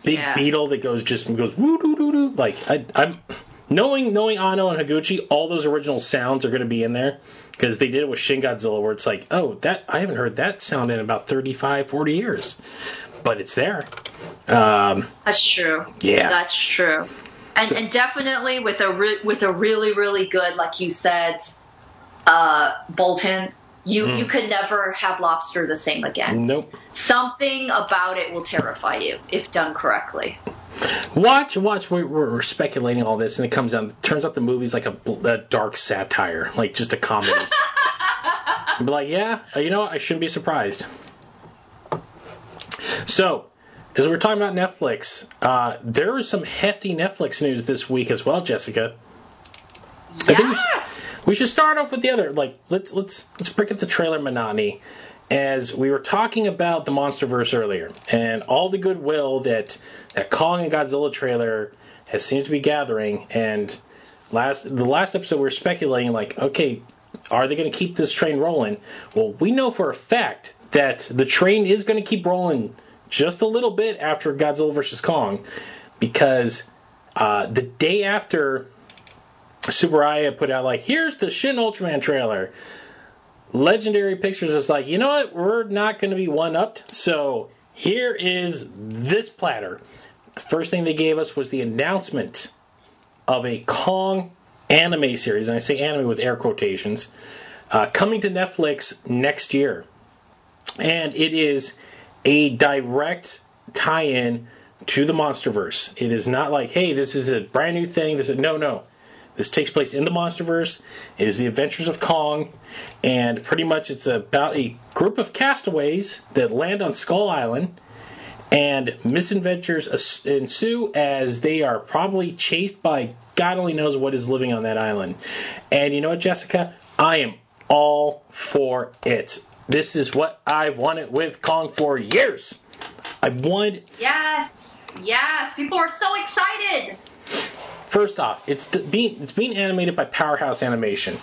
Big yeah. beetle that goes just goes woo doo doo doo. Like I, I'm knowing knowing Anno and Higuchi, all those original sounds are going to be in there because they did it with Shin Godzilla, where it's like, oh, that I haven't heard that sound in about 35, 40 years, but it's there. Um, That's true. Yeah, that's true. And, so, and definitely with a re- with a really really good, like you said, uh, Baltan. You mm. you could never have lobster the same again. Nope. Something about it will terrify you if done correctly. Watch, watch. We're, we're, speculating all this, and it comes down. Turns out the movie's like a, a dark satire, like just a comedy. be like, yeah, uh, you know what? I shouldn't be surprised. So, as we're talking about Netflix, uh, there is some hefty Netflix news this week as well, Jessica. Yes. We should, we should start off with the other. Like, let's let's let's break up the trailer monotony as we were talking about the MonsterVerse earlier, and all the goodwill that that Kong and Godzilla trailer has seemed to be gathering, and last the last episode we were speculating like, okay, are they going to keep this train rolling? Well, we know for a fact that the train is going to keep rolling just a little bit after Godzilla vs Kong, because uh, the day after Tsuburaya put out like, here's the Shin Ultraman trailer. Legendary Pictures is like, you know what? We're not going to be one upped. So here is this platter. The first thing they gave us was the announcement of a Kong anime series, and I say anime with air quotations, uh, coming to Netflix next year. And it is a direct tie in to the Monsterverse. It is not like, hey, this is a brand new thing. This is no, no. This takes place in the Monsterverse. It is the adventures of Kong, and pretty much it's about a group of castaways that land on Skull Island, and misadventures ensue as they are probably chased by God only knows what is living on that island. And you know what, Jessica? I am all for it. This is what I wanted with Kong for years. I wanted. Yes, yes. People are so excited. First off, it's being it's being animated by Powerhouse Animation,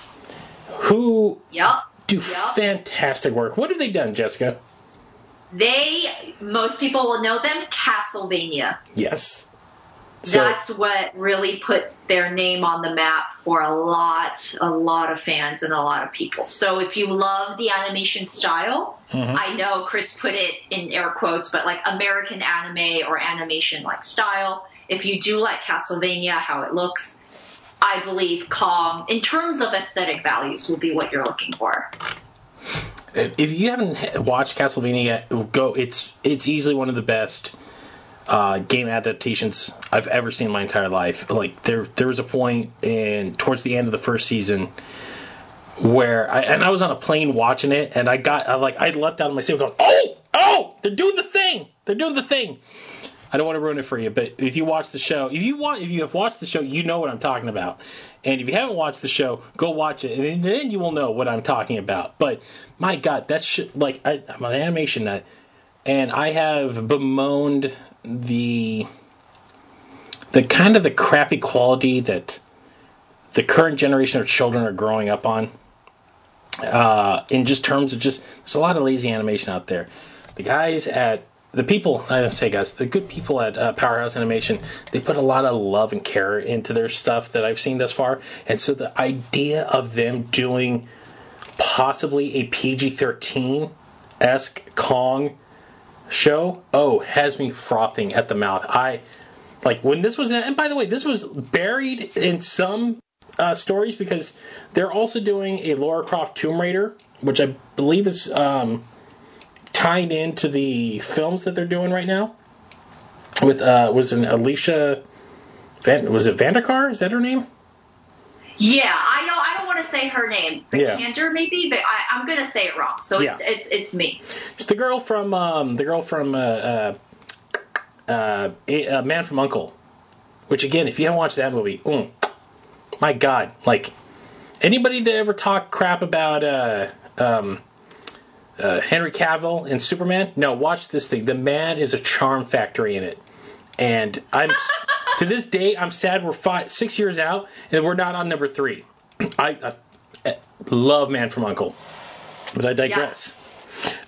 who yep. do yep. fantastic work. What have they done, Jessica? They most people will know them Castlevania. Yes. So, That's what really put their name on the map for a lot, a lot of fans and a lot of people. So if you love the animation style, mm-hmm. I know Chris put it in air quotes, but like American anime or animation like style, if you do like Castlevania, how it looks, I believe Kong, in terms of aesthetic values, will be what you're looking for. If you haven't watched Castlevania go. It's it's easily one of the best uh, game adaptations I've ever seen in my entire life. Like there there was a point in towards the end of the first season where I and I was on a plane watching it and I got I like I leapt out of my seat going oh oh they're doing the thing they're doing the thing I don't want to ruin it for you, but if you watch the show, if you want, if you have watched the show, you know what I'm talking about. And if you haven't watched the show, go watch it, and then you will know what I'm talking about. But my God, that's like I, am an animation nut, and I have bemoaned the the kind of the crappy quality that the current generation of children are growing up on. Uh, in just terms of just, there's a lot of lazy animation out there. The guys at the people, I don't say guys, the good people at uh, Powerhouse Animation, they put a lot of love and care into their stuff that I've seen thus far. And so the idea of them doing possibly a PG 13 esque Kong show, oh, has me frothing at the mouth. I, like, when this was, and by the way, this was buried in some uh, stories because they're also doing a Lara Croft Tomb Raider, which I believe is. Um, tying into the films that they're doing right now. With uh, was an Alicia, Van, was it Vandekar? Is that her name? Yeah, I know. I don't want to say her name. Vikander, yeah. maybe, but I, am gonna say it wrong. So it's yeah. it's it's me. It's the girl from um, the girl from uh, uh, uh, a, Man from Uncle. Which again, if you haven't watched that movie, mm, my God, like anybody that ever talked crap about uh, um, uh, Henry Cavill in Superman. No, watch this thing. The man is a charm factory in it, and I'm to this day I'm sad we're five six years out and we're not on number three. I, I love Man from Uncle, but I digress. Yes.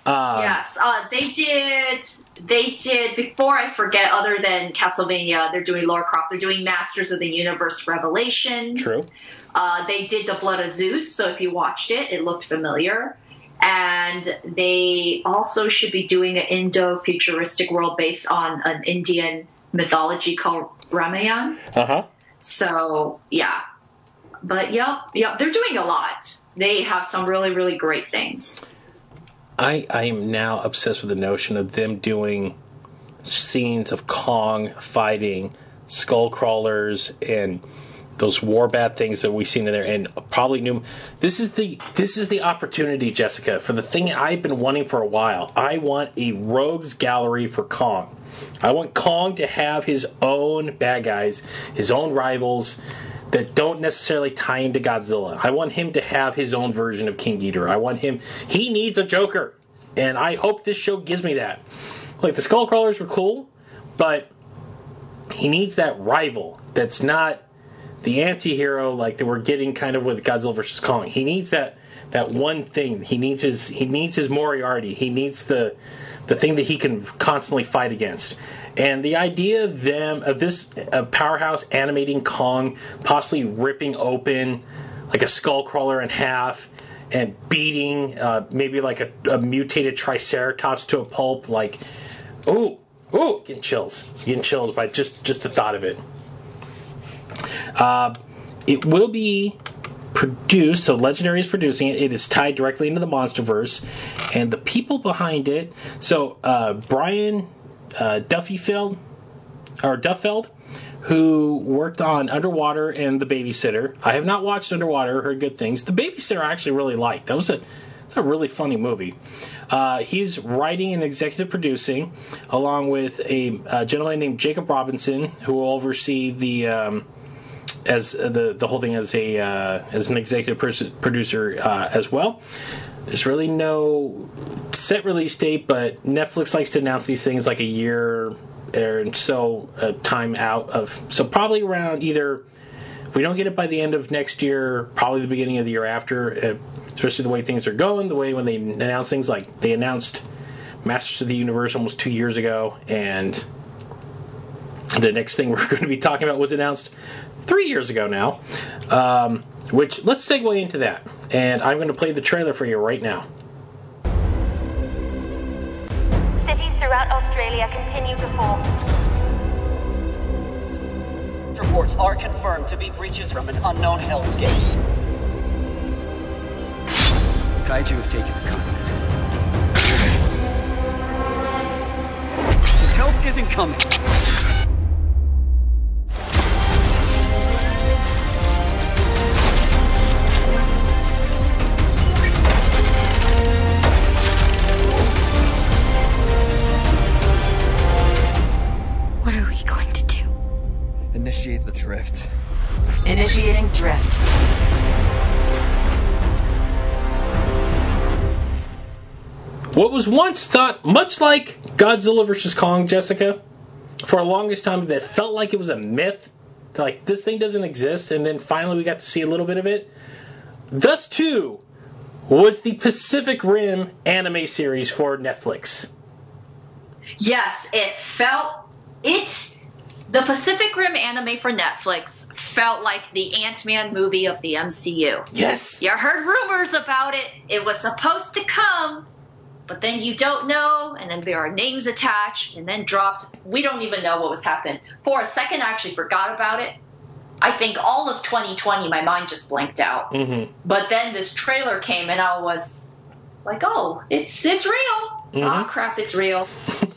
Uh, yes, uh, they did. They did before I forget. Other than Castlevania, they're doing Lara Croft. They're doing Masters of the Universe Revelation. True. Uh, they did the Blood of Zeus. So if you watched it, it looked familiar and they also should be doing an Indo-futuristic world based on an Indian mythology called Ramayana. Uh huh. So yeah, but yep, yep, they're doing a lot. They have some really, really great things. I I am now obsessed with the notion of them doing scenes of Kong fighting skull crawlers and those war bat things that we've seen in there, and probably new. This is the this is the opportunity, Jessica, for the thing I've been wanting for a while. I want a rogues gallery for Kong. I want Kong to have his own bad guys, his own rivals that don't necessarily tie into Godzilla. I want him to have his own version of King Ghidorah. I want him. He needs a Joker. and I hope this show gives me that. Like the Skullcrawlers were cool, but he needs that rival that's not the anti-hero like that we're getting kind of with Godzilla versus Kong. He needs that that one thing. He needs his he needs his Moriarty. He needs the the thing that he can constantly fight against. And the idea of them of this uh, powerhouse animating Kong possibly ripping open like a skull crawler in half and beating uh, maybe like a, a, mutated triceratops to a pulp like ooh ooh getting chills getting chills by just just the thought of it uh, it will be produced, so Legendary is producing it. It is tied directly into the MonsterVerse, and the people behind it. So uh, Brian uh, Duffyfeld or Duffield, who worked on Underwater and The Babysitter. I have not watched Underwater, heard good things. The Babysitter I actually really liked. That was a it's a really funny movie. Uh, he's writing and executive producing, along with a, a, gentleman named Jacob Robinson, who will oversee the um, as the the whole thing as a uh, as an executive producer uh, as well. There's really no set release date, but Netflix likes to announce these things like a year or so a time out of. So probably around either if we don't get it by the end of next year, probably the beginning of the year after. Uh, especially the way things are going, the way when they announce things like they announced Masters of the Universe almost two years ago, and the next thing we're going to be talking about was announced three years ago now. Um, which let's segue into that, and I'm going to play the trailer for you right now. Cities throughout Australia continue to fall. Reports are confirmed to be breaches from an unknown Hell's Gate. Kaiju have taken the continent. Help isn't coming. Initiate the drift. Initiating drift. What was once thought much like Godzilla vs. Kong, Jessica, for a longest time that felt like it was a myth, like this thing doesn't exist, and then finally we got to see a little bit of it. Thus, too, was the Pacific Rim anime series for Netflix. Yes, it felt it the Pacific Rim anime for Netflix felt like the Ant Man movie of the MCU. Yes. You heard rumors about it. It was supposed to come, but then you don't know, and then there are names attached, and then dropped. We don't even know what was happening. For a second, I actually forgot about it. I think all of 2020, my mind just blanked out. Mm-hmm. But then this trailer came, and I was like, "Oh, it's it's real! Mm-hmm. Oh crap, it's real!"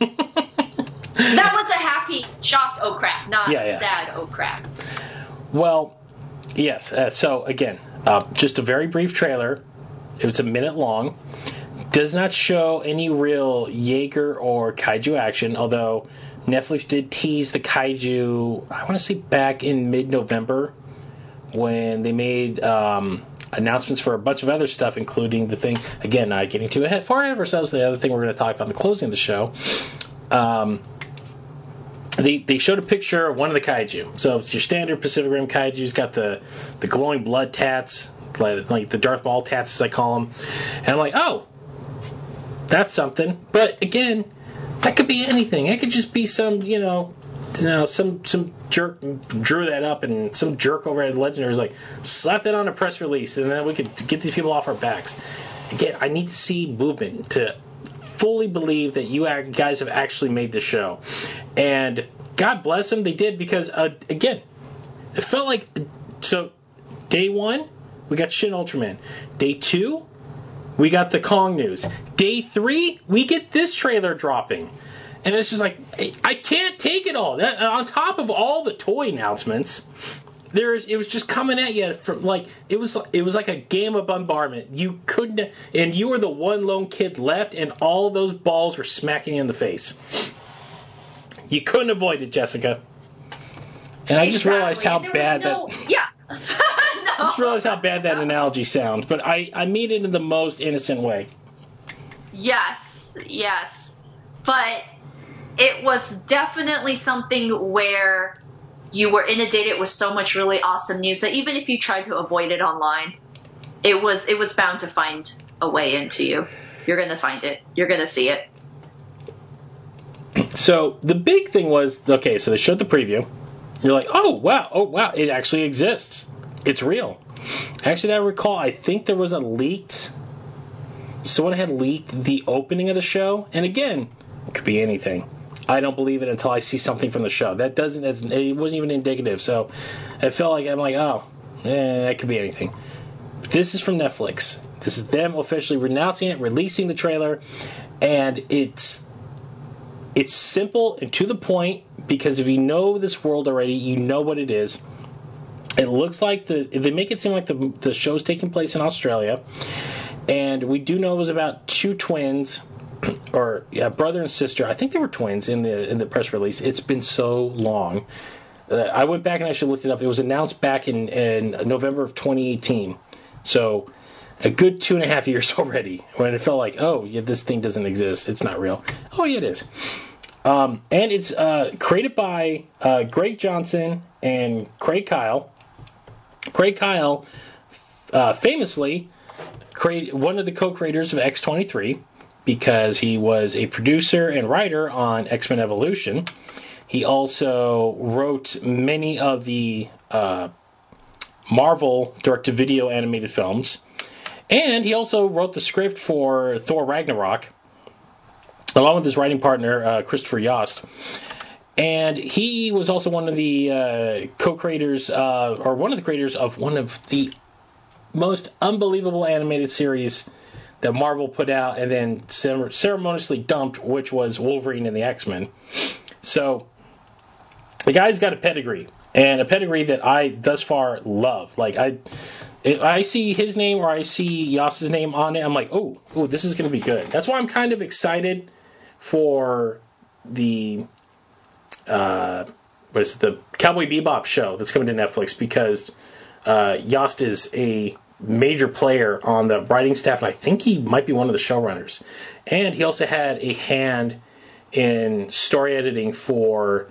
that was a happy, shocked oh crap, not yeah, yeah. sad oh crap. Well, yes. Uh, so again, uh, just a very brief trailer. It was a minute long. Does not show any real Jaeger or kaiju action, although Netflix did tease the kaiju. I want to say back in mid-November when they made um, announcements for a bunch of other stuff, including the thing. Again, not getting too ahead, far ahead of ourselves. The other thing we're going to talk about in the closing of the show. Um, they, they showed a picture of one of the kaiju. So it's your standard Pacific Rim kaiju. He's got the the glowing blood tats, like, like the Darth Maul tats as I call them. And I'm like, oh, that's something. But again, that could be anything. It could just be some, you know, you know, some some jerk drew that up, and some jerk over at Legendary was like, slap that on a press release, and then we could get these people off our backs. Again, I need to see movement to fully believe that you guys have actually made the show. And God bless them, they did because, uh, again, it felt like. So, day one, we got Shin Ultraman. Day two, we got the Kong news. Day three, we get this trailer dropping. And it's just like, I can't take it all. That, on top of all the toy announcements, there's it was just coming at you from like it was it was like a game of bombardment. You couldn't, and you were the one lone kid left, and all those balls were smacking you in the face. You couldn't avoid it, Jessica. And I just realized how bad no, that. Yeah. no. I just realized how bad that analogy sounds, but I I mean it in the most innocent way. Yes, yes. But it was definitely something where you were inundated with so much really awesome news that even if you tried to avoid it online, it was it was bound to find a way into you. You're gonna find it. You're gonna see it. So the big thing was okay. So they showed the preview. You're like, oh wow, oh wow, it actually exists. It's real. Actually, I recall. I think there was a leaked. Someone had leaked the opening of the show, and again, it could be anything. I don't believe it until I see something from the show. That doesn't. That's, it wasn't even indicative. So I felt like I'm like, oh, eh, that could be anything. This is from Netflix. This is them officially renouncing it, releasing the trailer, and it's it's simple and to the point because if you know this world already, you know what it is. It looks like the they make it seem like the the show's taking place in Australia, and we do know it was about two twins or yeah, brother and sister. I think they were twins in the in the press release. It's been so long. Uh, I went back and actually looked it up. It was announced back in, in November of 2018. So a good two and a half years already. When it felt like, oh yeah, this thing doesn't exist. It's not real. Oh yeah, it is. Um, and it's uh, created by uh, Greg Johnson and Craig Kyle. Craig Kyle, uh, famously, create, one of the co-creators of X23 because he was a producer and writer on X Men Evolution. He also wrote many of the uh, Marvel direct to video animated films. And he also wrote the script for Thor Ragnarok, along with his writing partner, uh, Christopher Yost. And he was also one of the uh, co creators, or one of the creators of one of the most unbelievable animated series that Marvel put out and then ceremoniously dumped, which was Wolverine and the X Men. So the guy's got a pedigree, and a pedigree that I thus far love. Like I, I see his name or I see Yost's name on it, I'm like, oh, oh, this is going to be good. That's why I'm kind of excited for the uh, what is it, the Cowboy Bebop show that's coming to Netflix because uh, Yost is a major player on the writing staff, and I think he might be one of the showrunners. And he also had a hand in story editing for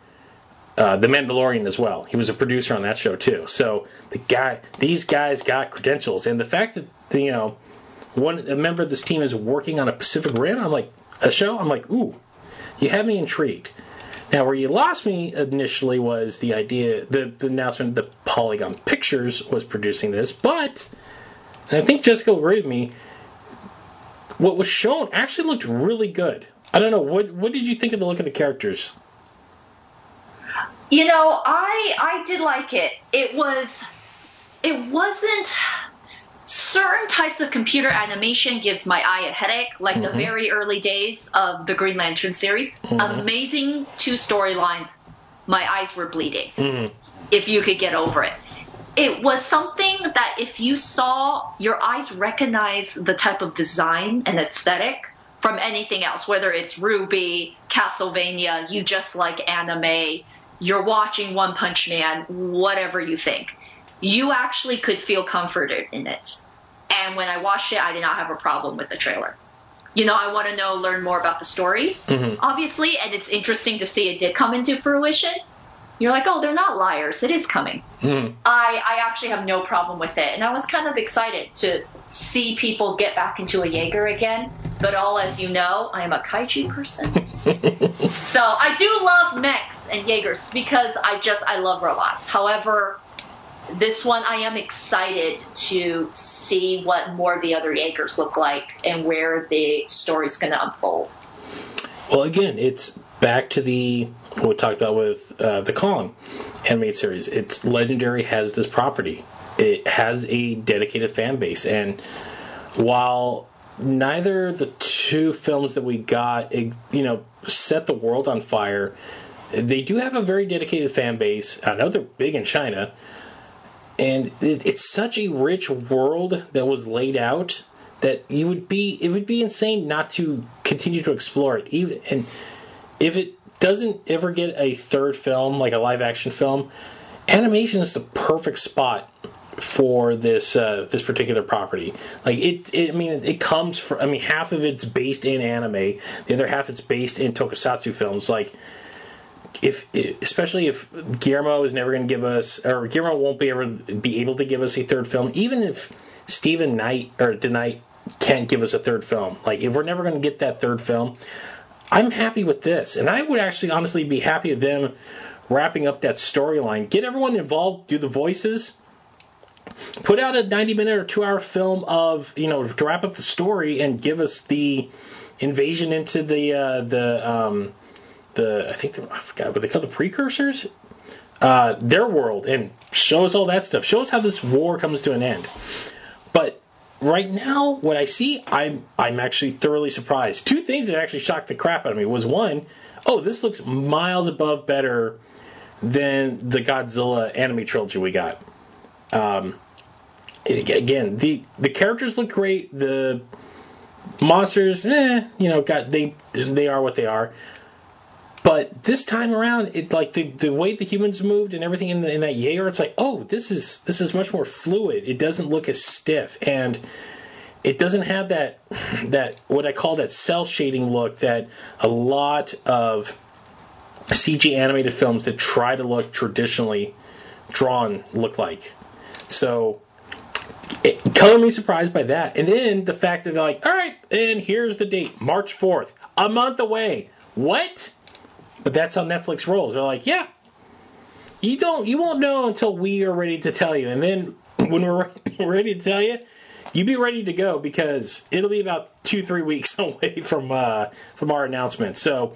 uh, The Mandalorian as well. He was a producer on that show too. So the guy, these guys got credentials, and the fact that you know one a member of this team is working on a Pacific Rim, I'm like a show. I'm like, ooh, you have me intrigued. Now, where you lost me initially was the idea, the, the announcement that Polygon Pictures was producing this, but and I think Jessica will agree with me. What was shown actually looked really good. I don't know what what did you think of the look of the characters? You know, I I did like it. It was it wasn't certain types of computer animation gives my eye a headache, like mm-hmm. the very early days of the Green Lantern series. Mm-hmm. Amazing two storylines. My eyes were bleeding. Mm-hmm. If you could get over it it was something that if you saw, your eyes recognize the type of design and aesthetic from anything else, whether it's RWBY, Castlevania, you just like anime, you're watching One Punch Man, whatever you think. You actually could feel comforted in it. And when I watched it, I did not have a problem with the trailer. You know, I want to know, learn more about the story, mm-hmm. obviously, and it's interesting to see it did come into fruition you're like, oh, they're not liars. It is coming. Mm. I, I actually have no problem with it. And I was kind of excited to see people get back into a Jaeger again. But all as you know, I am a kaiju person. so I do love mechs and Jaegers because I just, I love robots. However, this one I am excited to see what more of the other Jaegers look like and where the story's going to unfold. Well, again, it's back to the what we talked about with uh, the Kong animated series. It's legendary has this property. It has a dedicated fan base, and while neither the two films that we got, you know, set the world on fire, they do have a very dedicated fan base. I know they're big in China, and it, it's such a rich world that was laid out that you would be it would be insane not to continue to explore it. Even and if it doesn't ever get a third film, like a live action film, animation is the perfect spot for this uh, this particular property. Like it, it, I mean, it comes from. I mean, half of it's based in anime, the other half it's based in tokusatsu films. Like if especially if Guillermo is never going to give us, or Guillermo won't be ever be able to give us a third film, even if Stephen Knight or DeKnight can't give us a third film. Like if we're never going to get that third film, I'm happy with this, and I would actually honestly be happy with them wrapping up that storyline. Get everyone involved, do the voices, put out a 90 minute or two hour film of you know to wrap up the story and give us the invasion into the uh, the um, the I think I forgot what they call the precursors. Uh, their world and show us all that stuff. Show us how this war comes to an end. Right now, what I see, I'm I'm actually thoroughly surprised. Two things that actually shocked the crap out of me was one, oh, this looks miles above better than the Godzilla anime trilogy we got. Um, again, the the characters look great. The monsters, eh, you know, got they they are what they are. But this time around, it like the the way the humans moved and everything in, the, in that Jaeger, it's like, oh, this is this is much more fluid. It doesn't look as stiff, and it doesn't have that that what I call that cell shading look that a lot of CG animated films that try to look traditionally drawn look like. So it, color me surprised by that. And then the fact that they're like, all right, and here's the date, March 4th, a month away. What? But that's how Netflix rolls. They're like, yeah, you don't, you won't know until we are ready to tell you. And then when we're ready to tell you, you be ready to go because it'll be about two, three weeks away from uh, from our announcement. So,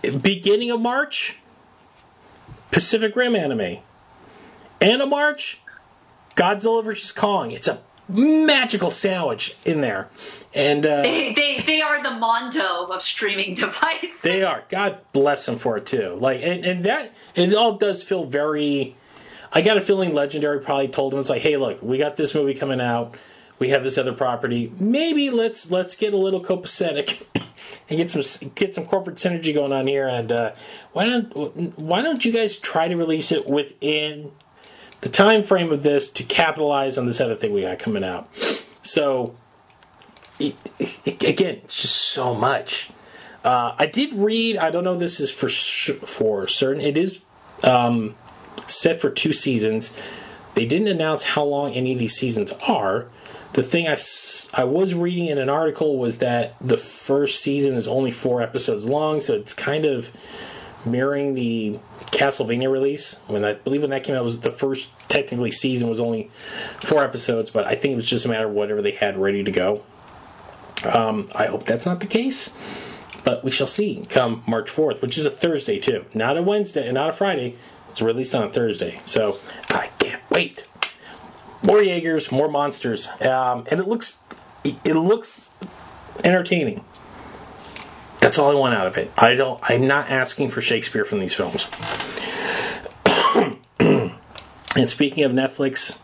beginning of March, Pacific Rim anime. End of March, Godzilla vs Kong. It's a magical sandwich in there, and uh, they, they they are the Mondo of streaming devices. They are. God bless them for it too. Like and, and that it all does feel very. I got a feeling Legendary probably told them it's like, hey, look, we got this movie coming out. We have this other property. Maybe let's let's get a little copacetic and get some get some corporate synergy going on here. And uh, why don't why don't you guys try to release it within the time frame of this to capitalize on this other thing we got coming out? So it, it, again, it's just so much. Uh, I did read. I don't know. If this is for for certain. It is um, set for two seasons. They didn't announce how long any of these seasons are the thing I, I was reading in an article was that the first season is only four episodes long, so it's kind of mirroring the Castlevania release. When I believe when that came out, was the first technically season was only four episodes, but I think it was just a matter of whatever they had ready to go. Um, I hope that's not the case, but we shall see come March 4th, which is a Thursday too, not a Wednesday and not a Friday. It's released on a Thursday, so I can't wait more Jaegers, more monsters, um, and it looks it looks entertaining. That's all I want out of it. I don't. I'm not asking for Shakespeare from these films. and speaking of Netflix,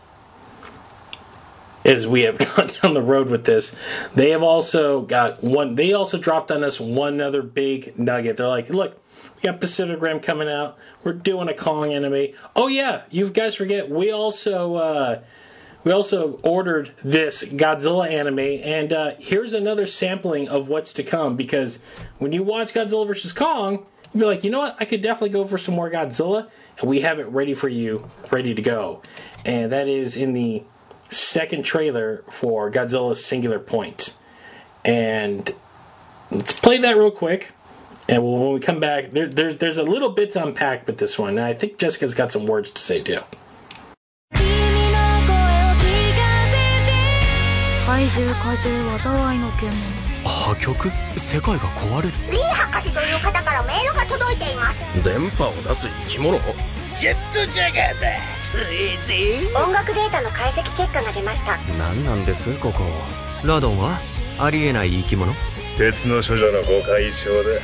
as we have gone down the road with this, they have also got one. They also dropped on us one other big nugget. They're like, look, we got Pacific Rim coming out. We're doing a Kong anime. Oh yeah, you guys forget we also uh, we also ordered this Godzilla anime, and uh, here's another sampling of what's to come. Because when you watch Godzilla vs Kong, you'll be like, you know what? I could definitely go for some more Godzilla, and we have it ready for you, ready to go. And that is in the second trailer for Godzilla Singular Point. And let's play that real quick. And when we come back, there, there's there's a little bit to unpack with this one. And I think Jessica's got some words to say too. 怪獣怪獣災いの件破局？世界が壊れる？リー博士という方からメールが届いています。電波を出す生き物？ジェットジャガーだ。ついぜ音楽データの解析結果が出ました。何なんです？ここラドンはありえない生き物？鉄の処女のご会長だ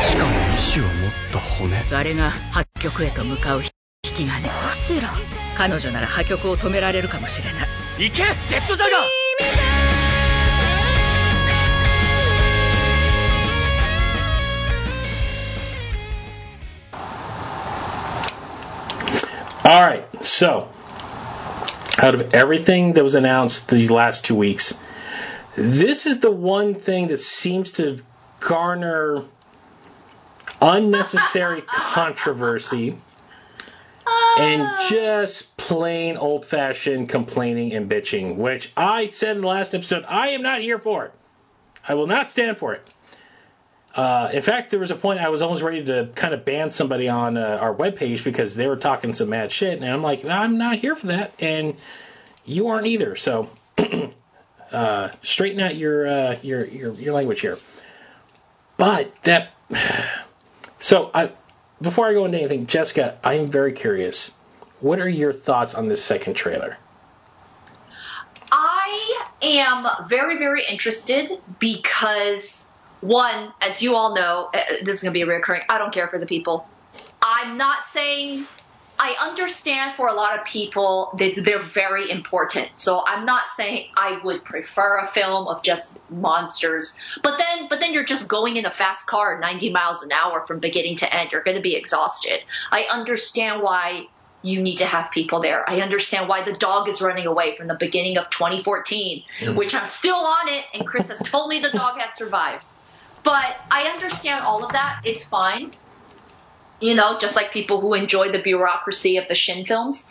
しかも意志を持った骨。あれが破局へと向かう引き金ゴシラ彼女なら破局を止められるかもしれない行けジェットジャガー All right, so out of everything that was announced these last two weeks, this is the one thing that seems to garner unnecessary controversy and just plain old fashioned complaining and bitching, which I said in the last episode, I am not here for. It. I will not stand for it. Uh, in fact, there was a point I was almost ready to kind of ban somebody on uh, our webpage because they were talking some mad shit, and I'm like, I'm not here for that, and you aren't either. So uh, straighten out your, uh, your your your language here. But that, so I before I go into anything, Jessica, I am very curious. What are your thoughts on this second trailer? I am very, very interested because, one, as you all know, uh, this is going to be a recurring. I don't care for the people. I'm not saying I understand for a lot of people that they're very important. So I'm not saying I would prefer a film of just monsters. But then but then you're just going in a fast car 90 miles an hour from beginning to end. You're going to be exhausted. I understand why you need to have people there. I understand why the dog is running away from the beginning of 2014, mm. which I'm still on it and Chris has told me the dog has survived. But I understand all of that. It's fine you know, just like people who enjoy the bureaucracy of the Shin films.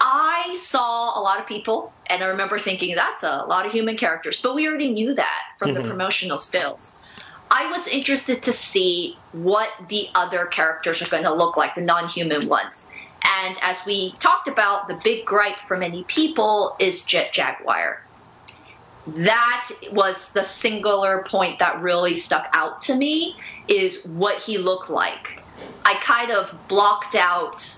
I saw a lot of people, and I remember thinking that's a lot of human characters, but we already knew that from mm-hmm. the promotional stills. I was interested to see what the other characters are going to look like, the non human ones. And as we talked about, the big gripe for many people is Jet Jaguar. That was the singular point that really stuck out to me is what he looked like. I kind of blocked out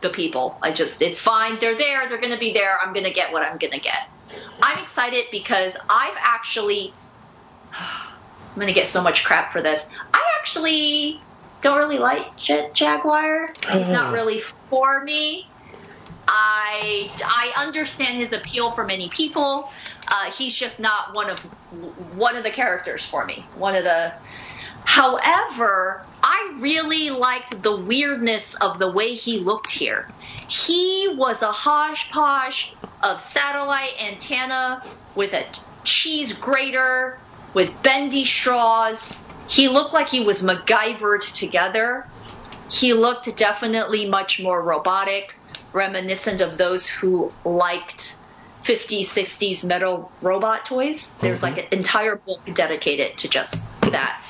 the people. I just, it's fine. They're there. They're going to be there. I'm going to get what I'm going to get. I'm excited because I've actually, I'm going to get so much crap for this. I actually don't really like Jet Jaguar. He's not really for me. I I understand his appeal for many people. Uh, he's just not one of one of the characters for me. One of the However, I really liked the weirdness of the way he looked here. He was a hodgepodge of satellite antenna with a cheese grater, with bendy straws. He looked like he was MacGyvered together. He looked definitely much more robotic, reminiscent of those who liked 50s, 60s metal robot toys. There's mm-hmm. like an entire book dedicated to just that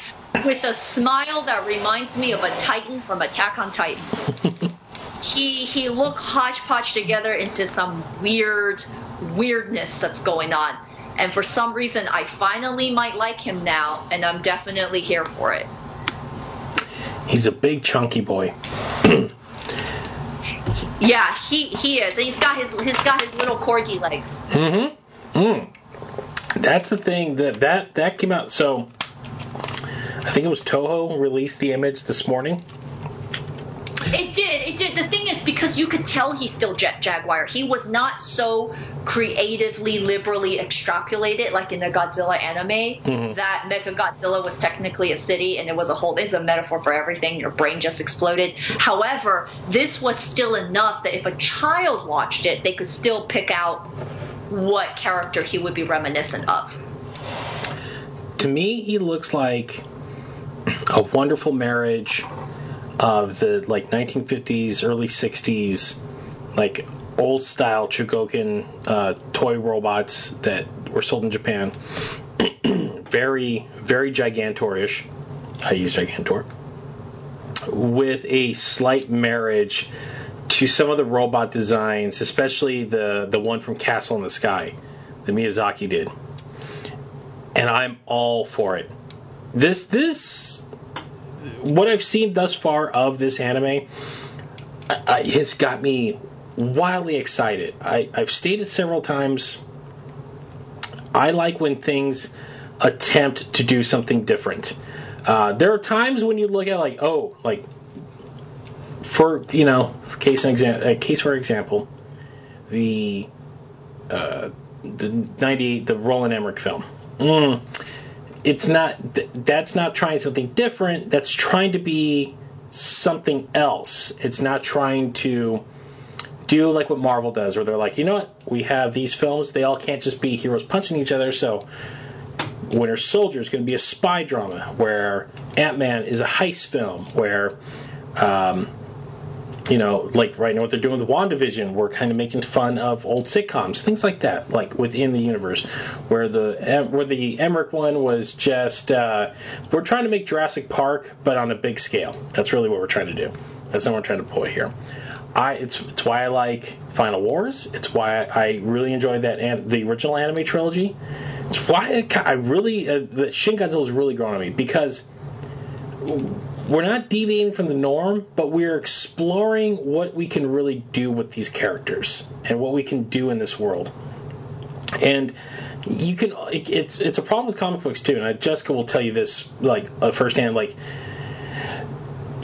with a smile that reminds me of a Titan from Attack on Titan. he he looked hodgepodge together into some weird weirdness that's going on. And for some reason, I finally might like him now, and I'm definitely here for it. He's a big chunky boy. yeah, he he is. And he's got his he's got his little corgi legs. Mm-hmm. Mm. That's the thing that that that came out. So I think it was Toho released the image this morning. It did. It did. The thing is, because you could tell he's still Jet Jaguar. He was not so creatively, liberally extrapolated like in the Godzilla anime. Mm-hmm. That Mecha Godzilla was technically a city and it was a whole. It's a metaphor for everything. Your brain just exploded. However, this was still enough that if a child watched it, they could still pick out what character he would be reminiscent of. To me, he looks like a wonderful marriage of the like 1950s, early 60s, like old style Chogokin uh, toy robots that were sold in Japan. very, very gigantorish. I use gigantor. With a slight marriage to some of the robot designs, especially the the one from Castle in the Sky, that Miyazaki did. And I'm all for it. This this what I've seen thus far of this anime I, has got me wildly excited. I, I've stated several times I like when things attempt to do something different. Uh, there are times when you look at like, oh, like for you know, for case an example, case for example, the uh, the '98 the Roland Emmerich film. Mm, it's not that's not trying something different. That's trying to be something else. It's not trying to do like what Marvel does, where they're like, you know what, we have these films, they all can't just be heroes punching each other, so Winter Soldier is going to be a spy drama, where Ant Man is a heist film, where, um, you know, like right now what they're doing with WandaVision, we're kind of making fun of old sitcoms, things like that, like within the universe, where the where the Emmerich one was just uh, we're trying to make Jurassic Park, but on a big scale. That's really what we're trying to do. That's what we're trying to pull here. I it's it's why I like Final Wars. It's why I really enjoyed that an, the original anime trilogy. It's why I, I really uh, the Shin Godzilla is really growing on me because we're not deviating from the norm, but we're exploring what we can really do with these characters and what we can do in this world. And you can it, it's it's a problem with comic books too. And Jessica will tell you this like uh, firsthand. Like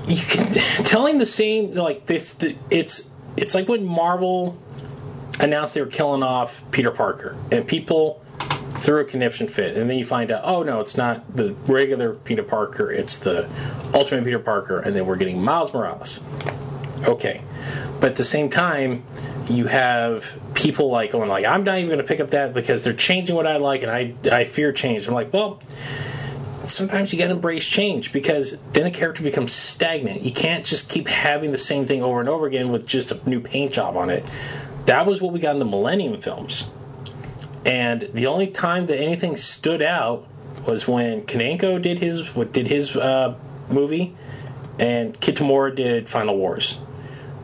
you can telling the same like this. The, it's it's like when Marvel announced they were killing off Peter Parker, and people threw a conniption fit, and then you find out, oh no, it's not the regular Peter Parker, it's the Ultimate Peter Parker, and then we're getting Miles Morales. Okay, but at the same time, you have people like going like, I'm not even going to pick up that because they're changing what I like, and I I fear change. I'm like, well. Sometimes you got to embrace change because then a character becomes stagnant. You can't just keep having the same thing over and over again with just a new paint job on it. That was what we got in the Millennium films and the only time that anything stood out was when Kaneko did his did his uh, movie, and Kitamura did Final Wars.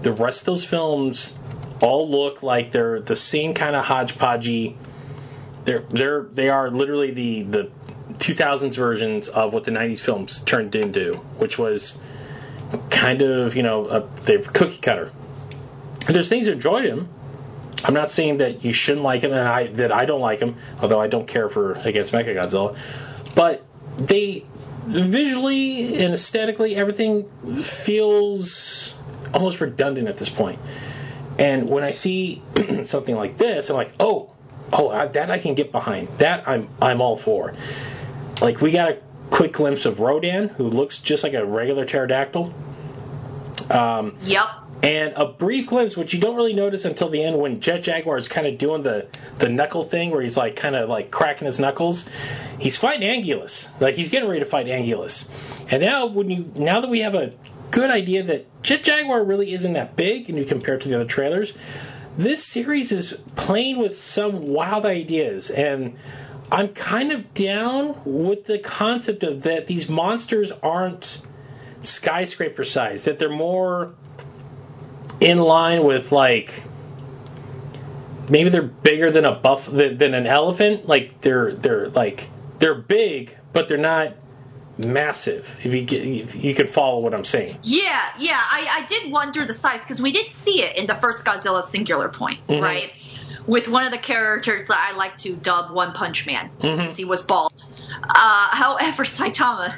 The rest of those films all look like they're the same kind of hodgepodgey. They're they're they are literally the the 2000s versions of what the 90s films turned into, which was kind of you know a, they cookie cutter. And there's things that enjoyed him. I'm not saying that you shouldn't like him and I that I don't like him, although I don't care for against Mechagodzilla. But they visually and aesthetically everything feels almost redundant at this point. And when I see something like this, I'm like, oh, oh, that I can get behind. That I'm I'm all for. Like we got a quick glimpse of Rodan, who looks just like a regular pterodactyl. Um, yep and a brief glimpse, which you don't really notice until the end, when Jet Jaguar is kind of doing the the knuckle thing, where he's like kind of like cracking his knuckles. He's fighting Anguirus, like he's getting ready to fight Anguirus. And now, when you now that we have a good idea that Jet Jaguar really isn't that big, and you compare it to the other trailers, this series is playing with some wild ideas, and I'm kind of down with the concept of that these monsters aren't skyscraper size, that they're more in line with like maybe they're bigger than a buff than an elephant. Like they're they're like they're big, but they're not massive. If you get, if you can follow what I'm saying. Yeah, yeah. I, I did wonder the size because we did see it in the first Godzilla Singular Point, mm-hmm. right? With one of the characters that I like to dub One Punch Man because mm-hmm. he was bald. Uh, however, Saitama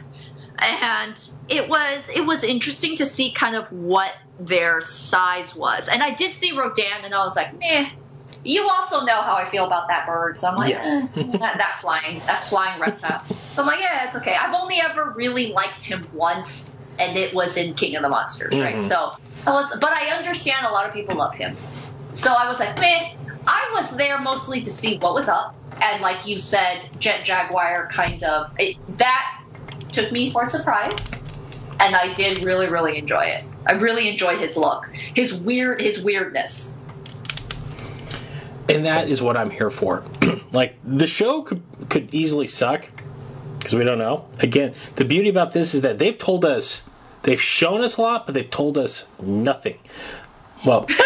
and it was it was interesting to see kind of what their size was. And I did see Rodan, and I was like, meh. You also know how I feel about that bird, so I'm like, yes. eh, that, that flying that flying reptile. So I'm like, yeah, it's okay. I've only ever really liked him once, and it was in King of the Monsters, mm-hmm. right? So I was, but I understand a lot of people love him. So I was like, meh. I was there mostly to see what was up, and like you said, Jet Jaguar kind of it, that took me for a surprise, and I did really, really enjoy it. I really enjoyed his look, his weird, his weirdness. And that is what I'm here for. like the show could could easily suck because we don't know. Again, the beauty about this is that they've told us, they've shown us a lot, but they've told us nothing. Well.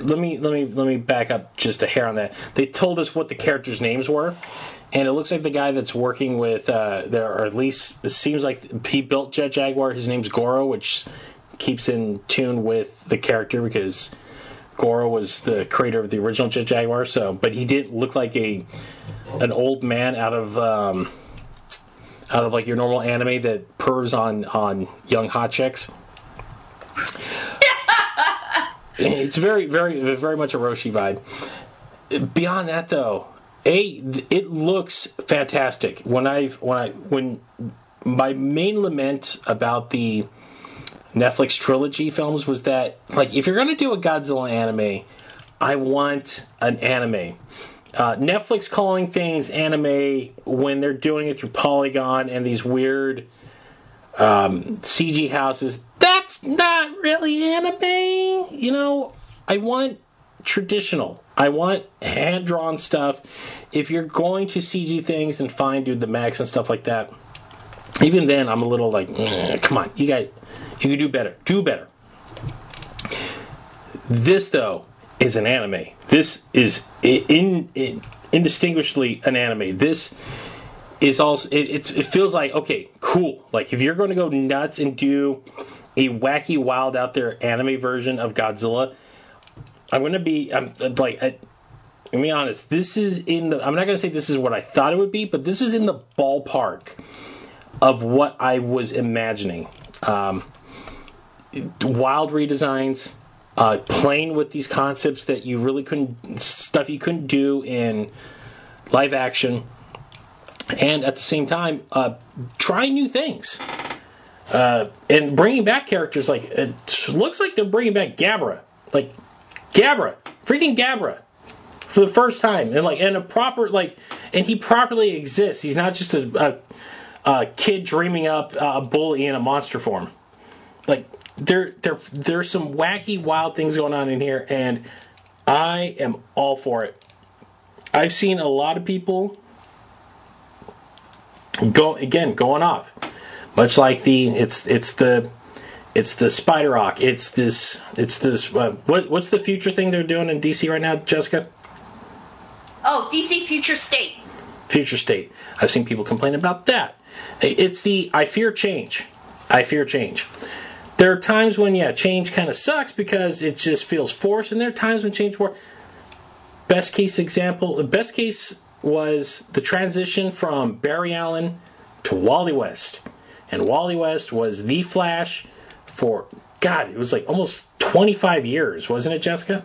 let me let me let me back up just a hair on that. They told us what the characters' names were, and it looks like the guy that's working with uh, there, or at least it seems like he built Jet Jaguar. His name's Goro, which keeps in tune with the character because Goro was the creator of the original Jet Jaguar. So, but he didn't look like a an old man out of um, out of like your normal anime that purrs on on young hot chicks. it's very, very, very much a Roshi vibe. Beyond that, though, a it looks fantastic. When I when I when my main lament about the Netflix trilogy films was that like if you're gonna do a Godzilla anime, I want an anime. Uh, Netflix calling things anime when they're doing it through Polygon and these weird um, CG houses, that's not really anime. You know, I want traditional. I want hand drawn stuff. If you're going to CG things and fine, do the max and stuff like that, even then, I'm a little like, "Mm, come on, you guys, you can do better. Do better. This though is an anime. This is in, in indistinguishably an anime. This is also it, it, it feels like okay, cool. Like if you're going to go nuts and do a wacky, wild out there anime version of Godzilla, I'm to be I'm like. I, me be honest. This is in the. I'm not to say this is what I thought it would be, but this is in the ballpark of what I was imagining. Um, wild redesigns, uh, playing with these concepts that you really couldn't, stuff you couldn't do in live action, and at the same time, uh, try new things. Uh, and bringing back characters like it looks like they're bringing back Gabra, like Gabra, freaking Gabra, for the first time, and like and a proper like, and he properly exists. He's not just a, a, a kid dreaming up uh, a bully in a monster form. Like there, there, there's some wacky, wild things going on in here, and I am all for it. I've seen a lot of people go again going off, much like the it's it's the it's the Spider Ock. It's this it's this uh, what what's the future thing they're doing in DC right now, Jessica? Oh, DC Future State. Future State. I've seen people complain about that. It's the I fear change. I fear change. There are times when yeah, change kind of sucks because it just feels forced, and there are times when change works. Best case example, the best case was the transition from Barry Allen to Wally West, and Wally West was the Flash for God, it was like almost 25 years, wasn't it, Jessica?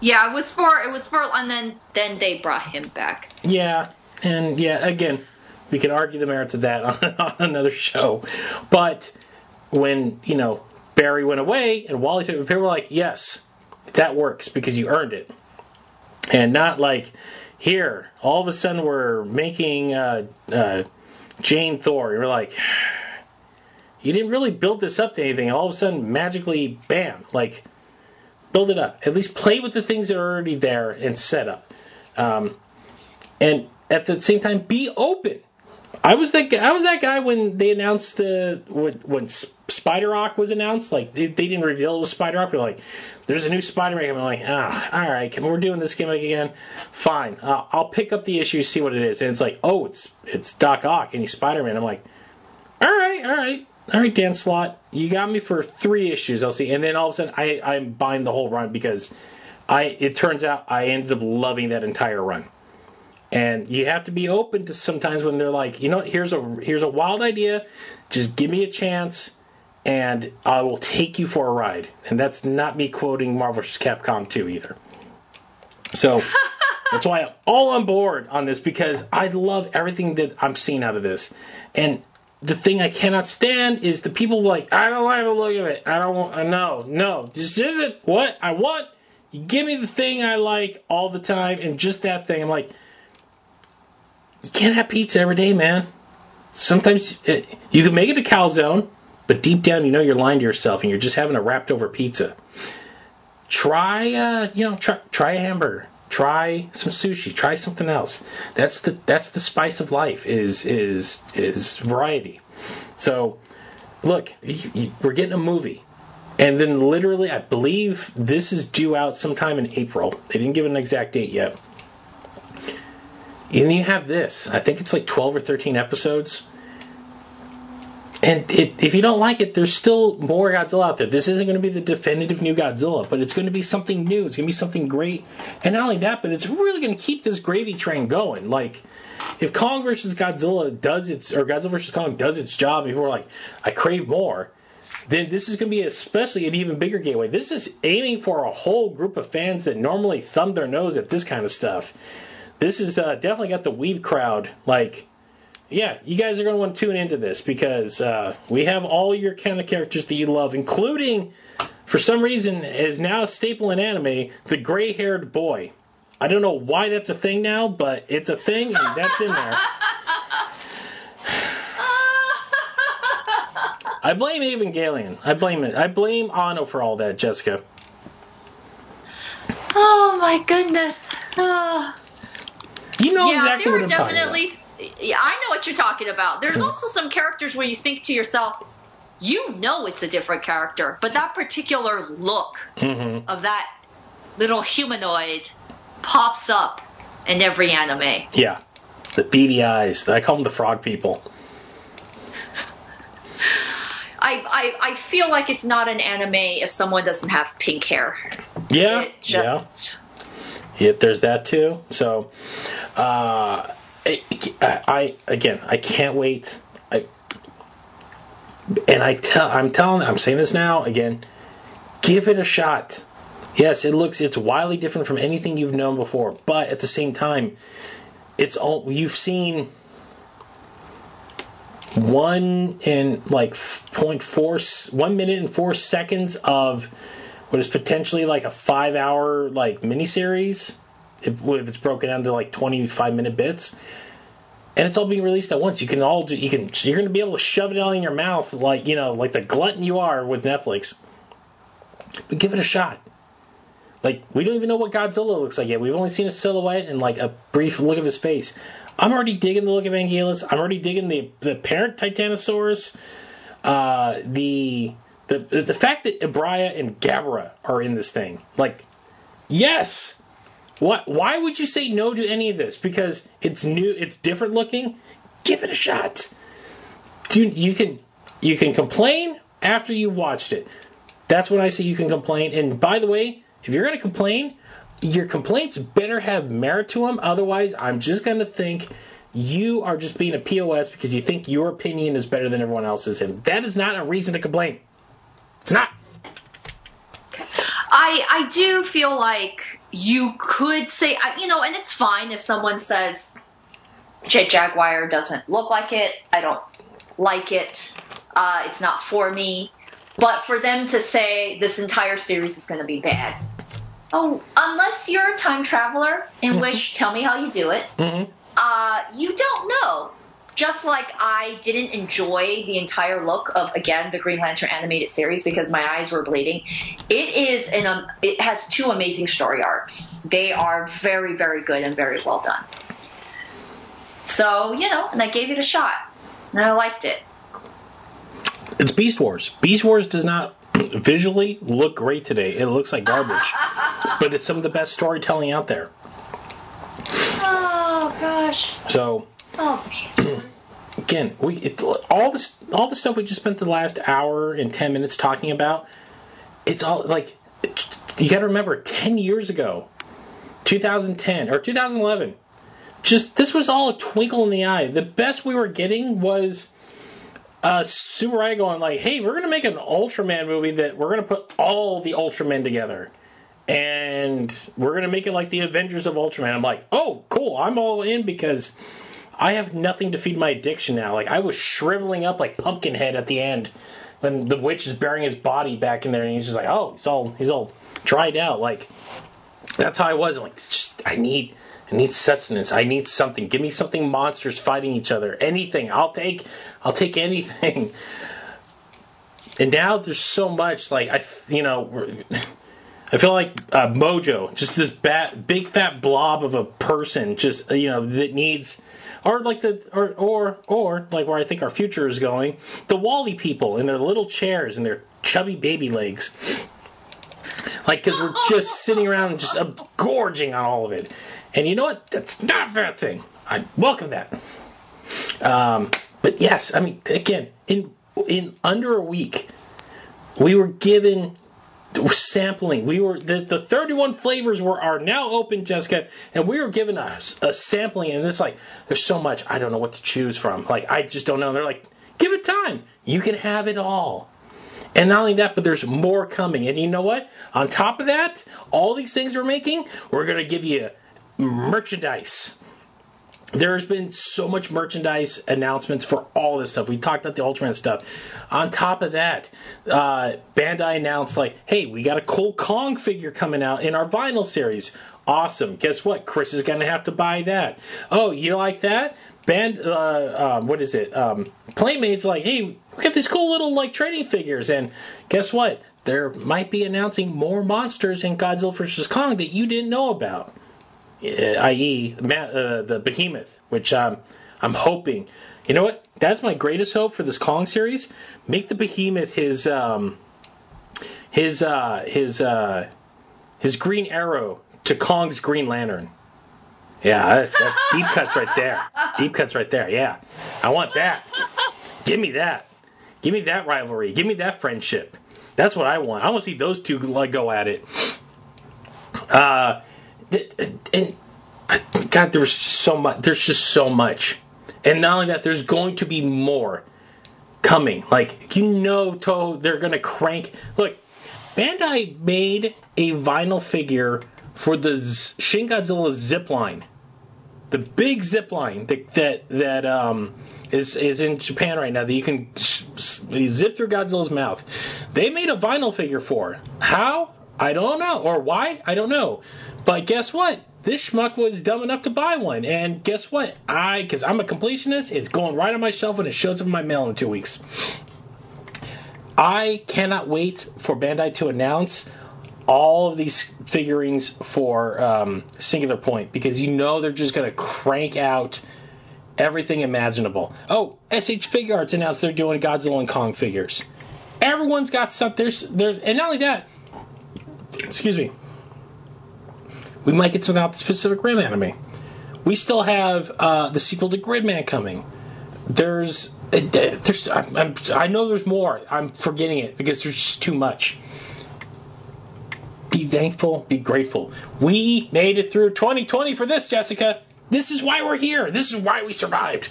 Yeah, it was for it was for, and then then they brought him back. Yeah, and yeah, again, we could argue the merits of that on, on another show, but when you know Barry went away and Wally took, people were like, yes, that works because you earned it, and not like here all of a sudden we're making uh, uh, Jane Thor. You're like, you didn't really build this up to anything. All of a sudden, magically, bam, like build it up. At least play with the things that are already there and set up. Um, and at the same time, be open. I was that I was that guy when they announced uh, when when Spider Ock was announced. Like they, they didn't reveal it was Spider Ock. They're like, "There's a new Spider Man." I'm like, "Ah, all right, we're doing this gimmick again. Fine, uh, I'll pick up the issue, see what it is." And it's like, "Oh, it's it's Doc Ock and he's Spider Man." I'm like, "All right, all right, all right, Dan Slott, you got me for three issues. I'll see." And then all of a sudden, I I'm buying the whole run because I it turns out I ended up loving that entire run. And you have to be open to sometimes when they're like, you know, here's a here's a wild idea, just give me a chance, and I will take you for a ride. And that's not me quoting Marvel vs. Capcom 2 either. So that's why I'm all on board on this because I love everything that I'm seeing out of this. And the thing I cannot stand is the people like, I don't like the look of it. I don't want, no, no, this isn't what I want. You give me the thing I like all the time and just that thing. I'm like, you can't have pizza every day, man. Sometimes it, you can make it a calzone, but deep down you know you're lying to yourself and you're just having a wrapped over pizza. Try, uh, you know, try, try a hamburger. Try some sushi. Try something else. That's the that's the spice of life. Is is is variety. So, look, you, you, we're getting a movie. And then literally, I believe this is due out sometime in April. They didn't give an exact date yet. And you have this. I think it's like 12 or 13 episodes. And it, if you don't like it, there's still more Godzilla out there. This isn't going to be the definitive new Godzilla, but it's going to be something new. It's going to be something great. And not only that, but it's really going to keep this gravy train going. Like, if Kong versus Godzilla does its, or Godzilla versus Kong does its job, and people are like, I crave more, then this is going to be especially an even bigger gateway. This is aiming for a whole group of fans that normally thumb their nose at this kind of stuff. This is uh, definitely got the weed crowd like yeah, you guys are going to want to tune into this because uh, we have all your kind of characters that you love, including, for some reason, is now a staple in anime, the gray-haired boy. I don't know why that's a thing now, but it's a thing, and that's in there. I blame Evangelion. I blame it. I blame Anno for all that, Jessica. Oh my goodness. Oh. You know yeah, exactly what I'm talking about. Yeah, I know what you're talking about. There's Hmm. also some characters where you think to yourself, you know it's a different character, but that particular look Mm-hmm. of that little humanoid pops up in every anime. Yeah. The beady eyes. I call them the frog people. I, I, I feel like it's not an anime if someone doesn't have pink hair. Yeah. It just, yeah. Yeah, there's that too. So, uh, I, again, I can't wait. I, and I tell, I'm telling, I'm saying this now again. Give it a shot. Yes, it looks, it's wildly different from anything you've known before, but at the same time, it's all you've seen. One and like point four, one minute and four seconds of what is potentially like a five hour like miniseries if, if it's broken down to like 25 minute bits. And it's all being released at once. You can all you can you're going to be able to shove it all in your mouth like you know like the glutton you are with netflix. But give it a shot. Like we don't even know what godzilla looks like yet. We've only seen a silhouette and like a brief look of his face. I'm already digging the look of Anguirus i'm already digging the the parent titanosaurus. Uh the the the fact that Ebirah and Gabra are in this thing, like, yes. What? Why would you say no to any of this? Because it's new, it's different looking. Give it a shot. Dude, you can you can complain after you've watched it. That's when I say you can complain. And by the way, if you're going to complain, your complaints better have merit to them. Otherwise, I'm just going to think you are just being a POS because you think your opinion is better than everyone else's, and that is not a reason to complain. It's not. I I do feel like you could say you know, and it's fine if someone says Jet Jaguar doesn't look like it. I don't like it. Uh, it's not for me. But for them to say this entire series is going to be bad, oh, unless you're a time traveler, in which tell me how you do it. Mm-hmm. Uh, you don't know. Just like I didn't enjoy the entire look of again the Green Lantern animated series because my eyes were bleeding. It is an um, it has two amazing story arcs. They are very very good and very well done. So you know, and I gave it a shot, and I liked it. It's Beast Wars. Beast Wars does not visually look great today. It looks like garbage, but it's some of the best storytelling out there. Oh gosh. So Oh, again, we it, all this all the stuff we just spent the last hour and ten minutes talking about. It's all like you got to remember, ten years ago, 2010 or 2011. Just this was all a twinkle in the eye. The best we were getting was uh, Tsuburaya going like, "Hey, we're gonna make an Ultraman movie that we're gonna put all the Ultramen together." and we're gonna make it like the Avengers of Ultraman. I'm like, oh, cool, I'm all in because I have nothing to feed my addiction now. Like I was shriveling up like Pumpkinhead at the end when the witch is burying his body back in there, and he's just like, oh, he's all he's all dried out. Like that's how I was. I'm like, just I need. I need sustenance. I need something. Give me something monsters fighting each other. Anything. I'll take I'll take anything. And now there's so much like I you know I feel like uh, Mojo, just this bat, big fat blob of a person, just you know that needs, or like the or or or like where I think our future is going, the WALL-E people in their little chairs and their chubby baby legs, like because we're just sitting around and just gorging on all of it, and you know what? That's not a bad thing. I welcome that. Um, but yes, I mean again in in under a week, we were given sampling. We were the, the 31 flavors were are now open, Jessica, and we were given a, a sampling, and it's like there's so much I don't know what to choose from. Like I just don't know. And they're like, give it time. You can have it all. And not only that, but there's more coming. And you know what? On top of that, all these things we're making, we're gonna give you merchandise. There's been so much merchandise announcements for all this stuff. We talked about the Ultraman stuff. On top of that, uh, Bandai announced like, "Hey, we got a Cole Kong figure coming out in our vinyl series. Awesome! Guess what? Chris is gonna have to buy that. Oh, you like that? Band, uh, um, what is it? Um, Playmates like, hey, we got these cool little like trading figures, and guess what? There might be announcing more monsters in Godzilla vs Kong that you didn't know about." Uh, i.e., uh, the Behemoth, which um, I'm hoping. You know what? That's my greatest hope for this Kong series. Make the Behemoth his um, his uh, his uh, his Green Arrow to Kong's Green Lantern. Yeah, that, that deep cuts right there. Deep cuts right there. Yeah, I want that. Give me that. Give me that rivalry. Give me that friendship. That's what I want. I want to see those two go at it. Uh, and God, there's so much. There's just so much, and not only that, there's going to be more coming. Like you know, Toho, they're gonna crank. Look, Bandai made a vinyl figure for the Shin Godzilla zip line, the big zip line that that that um is is in Japan right now that you can zip through Godzilla's mouth. They made a vinyl figure for. How? I don't know. Or why? I don't know. But guess what? This schmuck was dumb enough to buy one. And guess what? I, because I'm a completionist, it's going right on my shelf when it shows up in my mail in two weeks. I cannot wait for Bandai to announce all of these figurines for um, Singular Point because you know they're just going to crank out everything imaginable. Oh, S.H. Figuarts announced they're doing Godzilla and Kong figures. Everyone's got something. There's, there's, and not only that, excuse me, we might get something out the Pacific Rim anime. We still have uh, the sequel to Gridman coming. There's, uh, there's, I'm, I'm, I know there's more. I'm forgetting it because there's just too much. Be thankful, be grateful. We made it through 2020 for this, Jessica. This is why we're here. This is why we survived.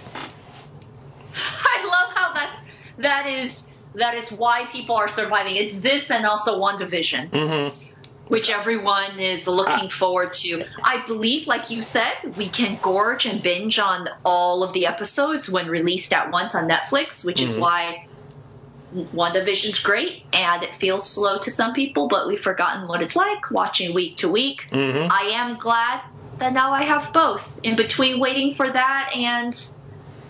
I love how that's that is that is why people are surviving. It's this and also WandaVision. Mm-hmm. Which everyone is looking forward to. I believe, like you said, we can gorge and binge on all of the episodes when released at once on Netflix, which is Mhm. why WandaVision's great and it feels slow to some people, but we've forgotten what it's like watching week to week. Mhm. I am glad that now I have both. In between waiting for that and,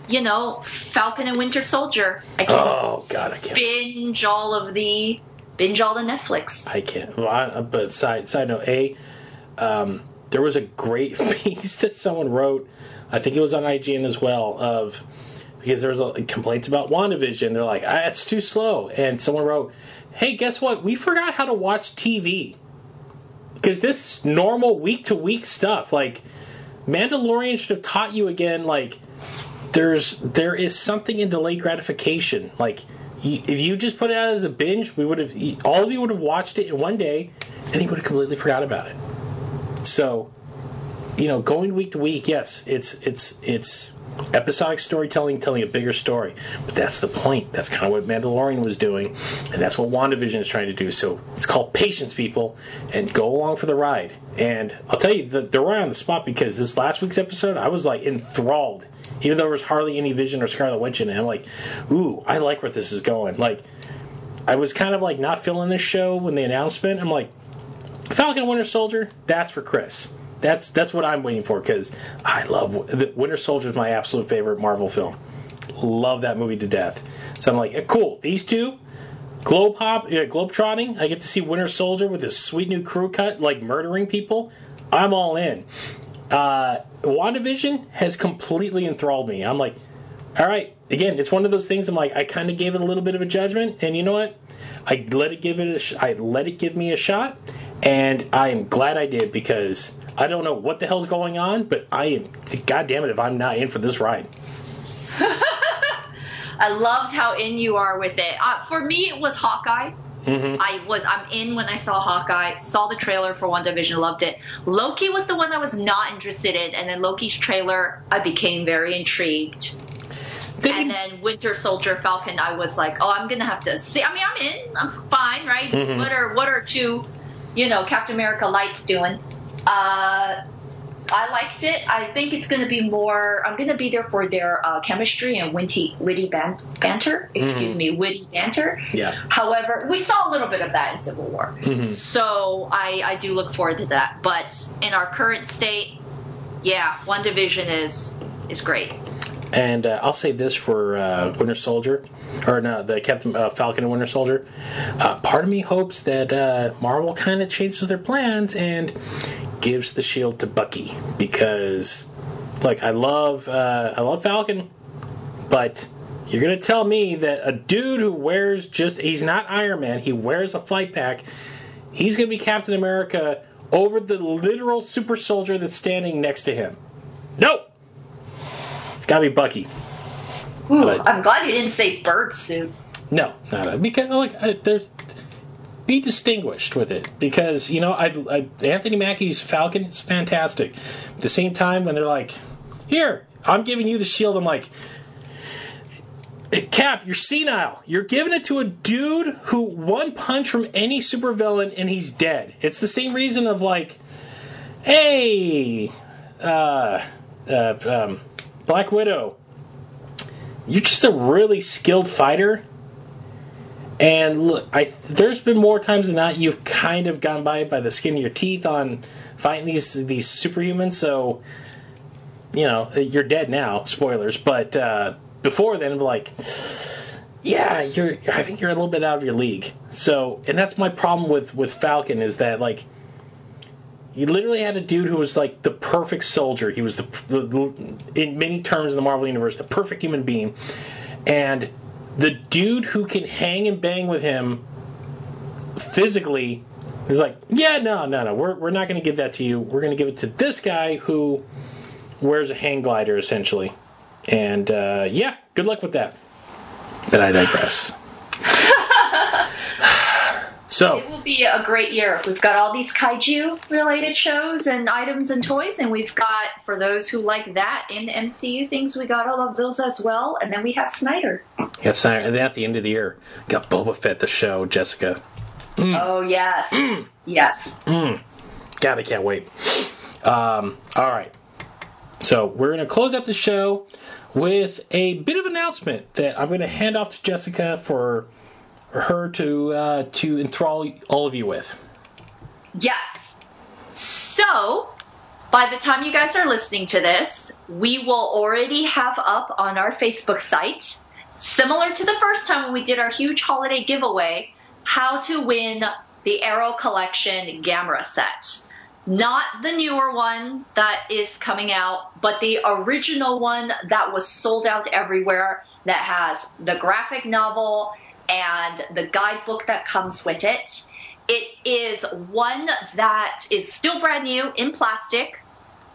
you know, Falcon and Winter Soldier, I can Oh God, I can't. binge all of the binge all the Netflix. I can't. Well, I, but side side note, a um, there was a great piece that someone wrote. I think it was on IGN as well. Of because there was a, complaints about WandaVision. They're like, ah, it's too slow. And someone wrote, hey, guess what? We forgot how to watch TV because this normal week to week stuff, like Mandalorian, should have taught you again. Like there's there is something in delayed gratification. Like if you just put it out as a binge, we would have all of you would have watched it in one day, and you would have completely forgot about it. So, you know, going week to week, yes, it's it's it's episodic storytelling telling a bigger story, but that's the point. That's kind of what Mandalorian was doing, and that's what WandaVision is trying to do. So it's called patience, people, and go along for the ride. And I'll tell you, the, they're right on the spot because this last week's episode, I was like enthralled, even though there was hardly any Vision or Scarlet Witch in it. I'm like, ooh, I like where this is going. Like, I was kind of like not feeling this show when the announcement. I'm like, Falcon Winter Soldier, that's for Chris. That's that's what I'm waiting for because I love the Winter Soldier is my absolute favorite Marvel film. Love that movie to death. So I'm like, cool. These two, globe hop, yeah, globe trotting. I get to see Winter Soldier with his sweet new crew cut, like murdering people. I'm all in. Uh, WandaVision has completely enthralled me. I'm like, all right. Again, it's one of those things. I'm like, I kind of gave it a little bit of a judgment, and you know what? I let it give it. A sh- I let it give me a shot, and I am glad I did because I don't know what the hell's going on, but I am. God damn it, if I'm not in for this ride. I loved how in you are with it. Uh, for me, it was Hawkeye. Mm-hmm. I was I'm in when I saw Hawkeye, saw the trailer for WandaVision, loved it. Loki was the one I was not interested in, and then Loki's trailer, I became very intrigued. and then Winter Soldier Falcon, I was like, oh, I'm gonna have to see. I mean, I'm in, I'm fine, right? Mhm. What are what are two, you know, Captain America lights doing? Uh, I liked it. I think it's going to be more. I'm going to be there for their uh, chemistry and witty, witty ban- banter. Excuse Mhm. me, witty banter. Yeah. However, we saw a little bit of that in Civil War, Mhm. so I, I do look forward to that. But in our current state, yeah, WandaVision is is great. And uh, I'll say this for uh, Winter Soldier, or no, the Captain uh, Falcon and Winter Soldier. Uh, part of me hopes that uh, Marvel kind of changes their plans and gives the shield to Bucky because, like, I love uh, I love Falcon, but you're gonna tell me that a dude who wears just he's not Iron Man, he wears a flight pack, he's gonna be Captain America over the literal super soldier that's standing next to him. No. It's gotta be Bucky. Ooh, But- I'm glad you didn't say bird suit. No, no, no. Because like, I, there's be distinguished with it because you know, I, I Anthony Mackie's Falcon is fantastic. At the same time, when they're like, "Here, I'm giving you the shield," I'm like. Cap, you're senile. You're giving it to a dude who one punch from any supervillain and he's dead. It's the same reason of like, hey, uh, uh, um, Black Widow, you're just a really skilled fighter. And look, I there's been more times than not you've kind of gone by by the skin of your teeth on fighting these these superhumans. So, you know, you're dead now. Spoilers, but uh, before then, like, yeah, you're. I think you're a little bit out of your league. So, and that's my problem with with Falcon is that like. You literally had a dude who was like the perfect soldier. He was the, the in many terms in the Marvel universe, the perfect human being. And the dude who can hang and bang with him physically is like, yeah, no, no, no, we're, we're not going to give that to you. We're going to give it to this guy who wears a hang glider, essentially. And uh, yeah, good luck with that. But I digress. so, It will be a great year. We've got all these kaiju related shows and items and toys, and we've got, for those who like that in MCU things, we got all of those as well. And then we have Snyder. yeah, Snyder- and then at the end of the year, got Boba Fett the show, Jessica. Oh, yes. Yes. Mm. God, I can't wait. Um, all right. So we're going to close up the show with a bit of announcement that I'm going to hand off to Jessica for her to uh, to enthrall all of you with. Yes. So, by the time you guys are listening to this, we will already have up on our Facebook site, similar to the first time when we did our huge holiday giveaway, how to win the Arrow Collection Gamera set. Not the newer one that is coming out, but the original one that was sold out everywhere that has the graphic novel and the guidebook that comes with it. It is one that is still brand new in plastic,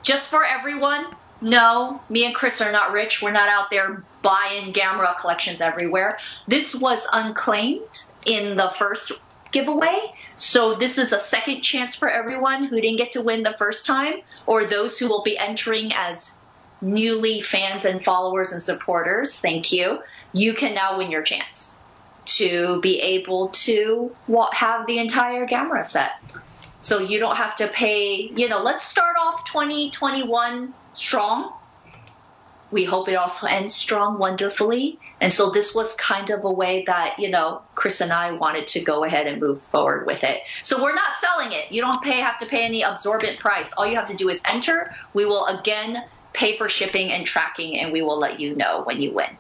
just for everyone. No, me and Chris are not rich. We're not out there buying Gamera collections everywhere. This was unclaimed in the first giveaway. So this is a second chance for everyone who didn't get to win the first time or those who will be entering as newly fans and followers and supporters. Thank you. You can now win your chance to be able to have the entire Gamera set. So you don't have to pay, you know, let's start off 2021 strong. We hope it also ends strong wonderfully. And so this was kind of a way that, you know, Chris and I wanted to go ahead and move forward with it. So we're not selling it. You don't pay have to pay any absorbent price. All you have to do is enter. We will again pay for shipping and tracking and we will let you know when you win.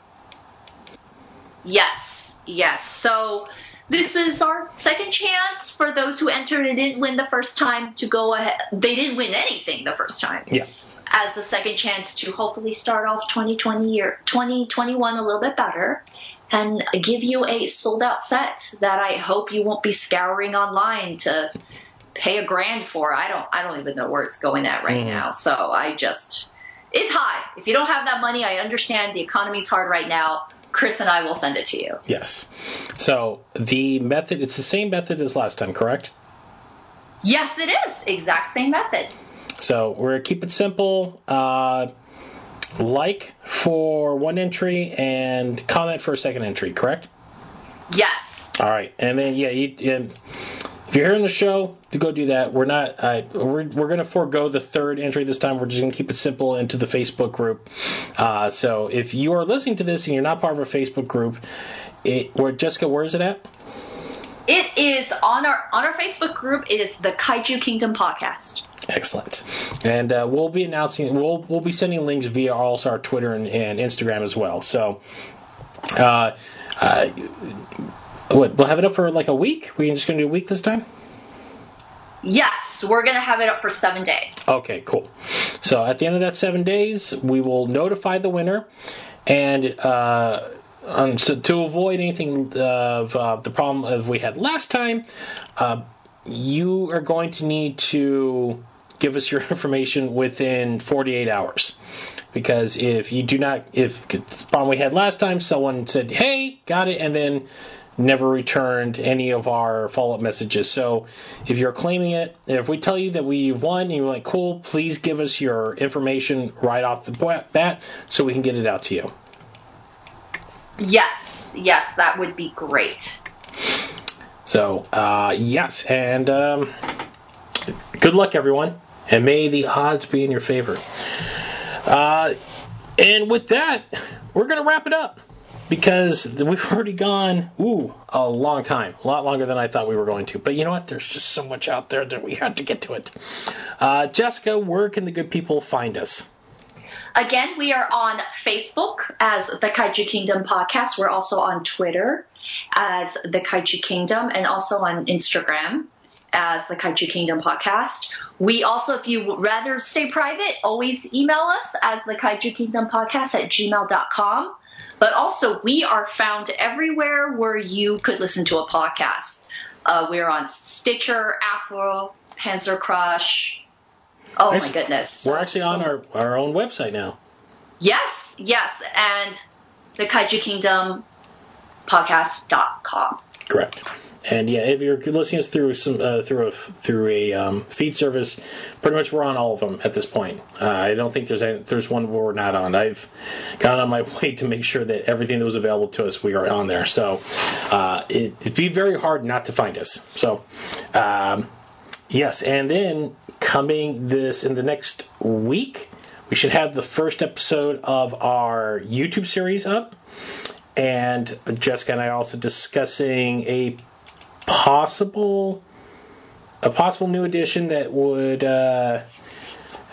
Yes, yes. So this is our second chance for those who entered and didn't win the first time to go ahead. They didn't win anything the first time. Yeah. As the second chance to hopefully start off 2020 year 2021 a little bit better and give you a sold out set that I hope you won't be scouring online to pay a grand for. I don't I don't even know where it's going at right Mhm. now. So I just it's high. If you don't have that money, I understand the economy's hard right now. Chris and I will send it to you. Yes. So the method, it's the same method as last time, correct? Yes, it is. Exact same method. So we're gonna keep it simple. Uh, like for one entry and comment for a second entry, correct? Yes. All right, and then yeah, you, and, if you're hearing the show, to go do that. We're not. Uh, we're we're going to forego the third entry this time. We're just going to keep it simple into the Facebook group. Uh, so if you are listening to this and you're not part of a Facebook group, it, where Jessica, where is it at? It is on our on our Facebook group. It is the Kaiju Kingdom podcast. Excellent. And uh, we'll be announcing. We'll we'll be sending links via also our Twitter and, and Instagram as well. So. Uh, uh, what, we'll have it up for like a week? We just gonna do a week this time? Yes, we're gonna have it up for seven days. Okay, cool. So at the end of that seven days, we will notify the winner, and uh, um, so to avoid anything of uh, the problem of we had last time, uh, you are going to need to give us your information within 48 hours. Because if you do not, if the problem we had last time, someone said, "Hey, got it," and then never returned any of our follow-up messages. So if you're claiming it, if we tell you that we've won and you're like, cool, please give us your information right off the bat so we can get it out to you. Yes, yes, that would be great. So, uh, yes, and um, good luck, everyone, and may the odds be in your favor. Uh, and with that, we're going to wrap it up because we've already gone ooh a long time, a lot longer than I thought we were going to. But you know what? There's just so much out there that we had to get to it. Uh, Jessica, where can the good people find us? Again, we are on Facebook as the Kaiju Kingdom podcast. We're also on Twitter as the Kaiju Kingdom and also on Instagram as the Kaiju Kingdom podcast. We also, if you would rather stay private, always email us as the Kaiju Kingdom podcast at gmail.com. But also, we are found everywhere where you could listen to a podcast. Uh, we're on Stitcher, Apple, Panzer Crush. Oh Actually, my goodness. We're actually on our, our own website now. Yes, yes. And the Kaiju Kingdom podcast.com. Correct. And yeah, if you're listening through some uh, through a through a um, feed service, pretty much we're on all of them at this point. Uh, I don't think there's any, there's one where we're not on. I've gone on my way to make sure that everything that was available to us we are on there. So uh, it, would be very hard not to find us. So um, yes, and then coming this in the next week, we should have the first episode of our YouTube series up. And Jessica and I are also discussing a possible a possible new addition that would uh,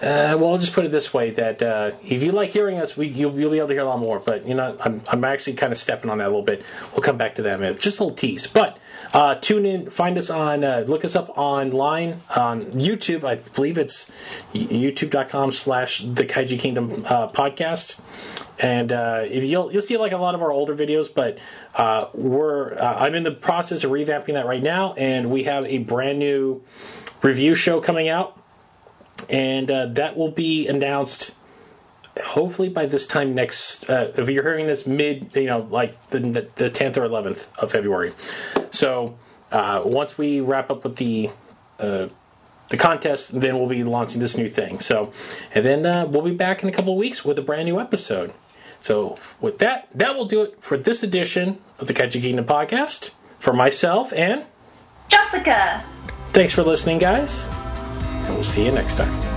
uh, well, I'll just put it this way: that uh, if you like hearing us, we you'll, you'll, be able to hear a lot more. But you know, I'm, I'm actually kind of stepping on that a little bit. We'll come back to that in a minute. Just a little tease. But uh, tune in, find us on, uh, look us up online on YouTube. I believe it's youtube.com/slash the Kaiju Kingdom uh, podcast. And uh, you'll you'll see like a lot of our older videos, but we're I'm in the process of revamping that right now, and we have a brand new review show coming out and uh, that will be announced hopefully by this time next. Uh, if you're hearing this mid, you know, like the the 10th or 11th of February. So uh, once we wrap up with the uh, the contest, then we'll be launching this new thing. So, and then uh, we'll be back in a couple of weeks with a brand new episode. So, with that, that will do it for this edition of the Kaiju Kingdom podcast. For myself and Jessica. Thanks for listening, guys and we'll see you next time.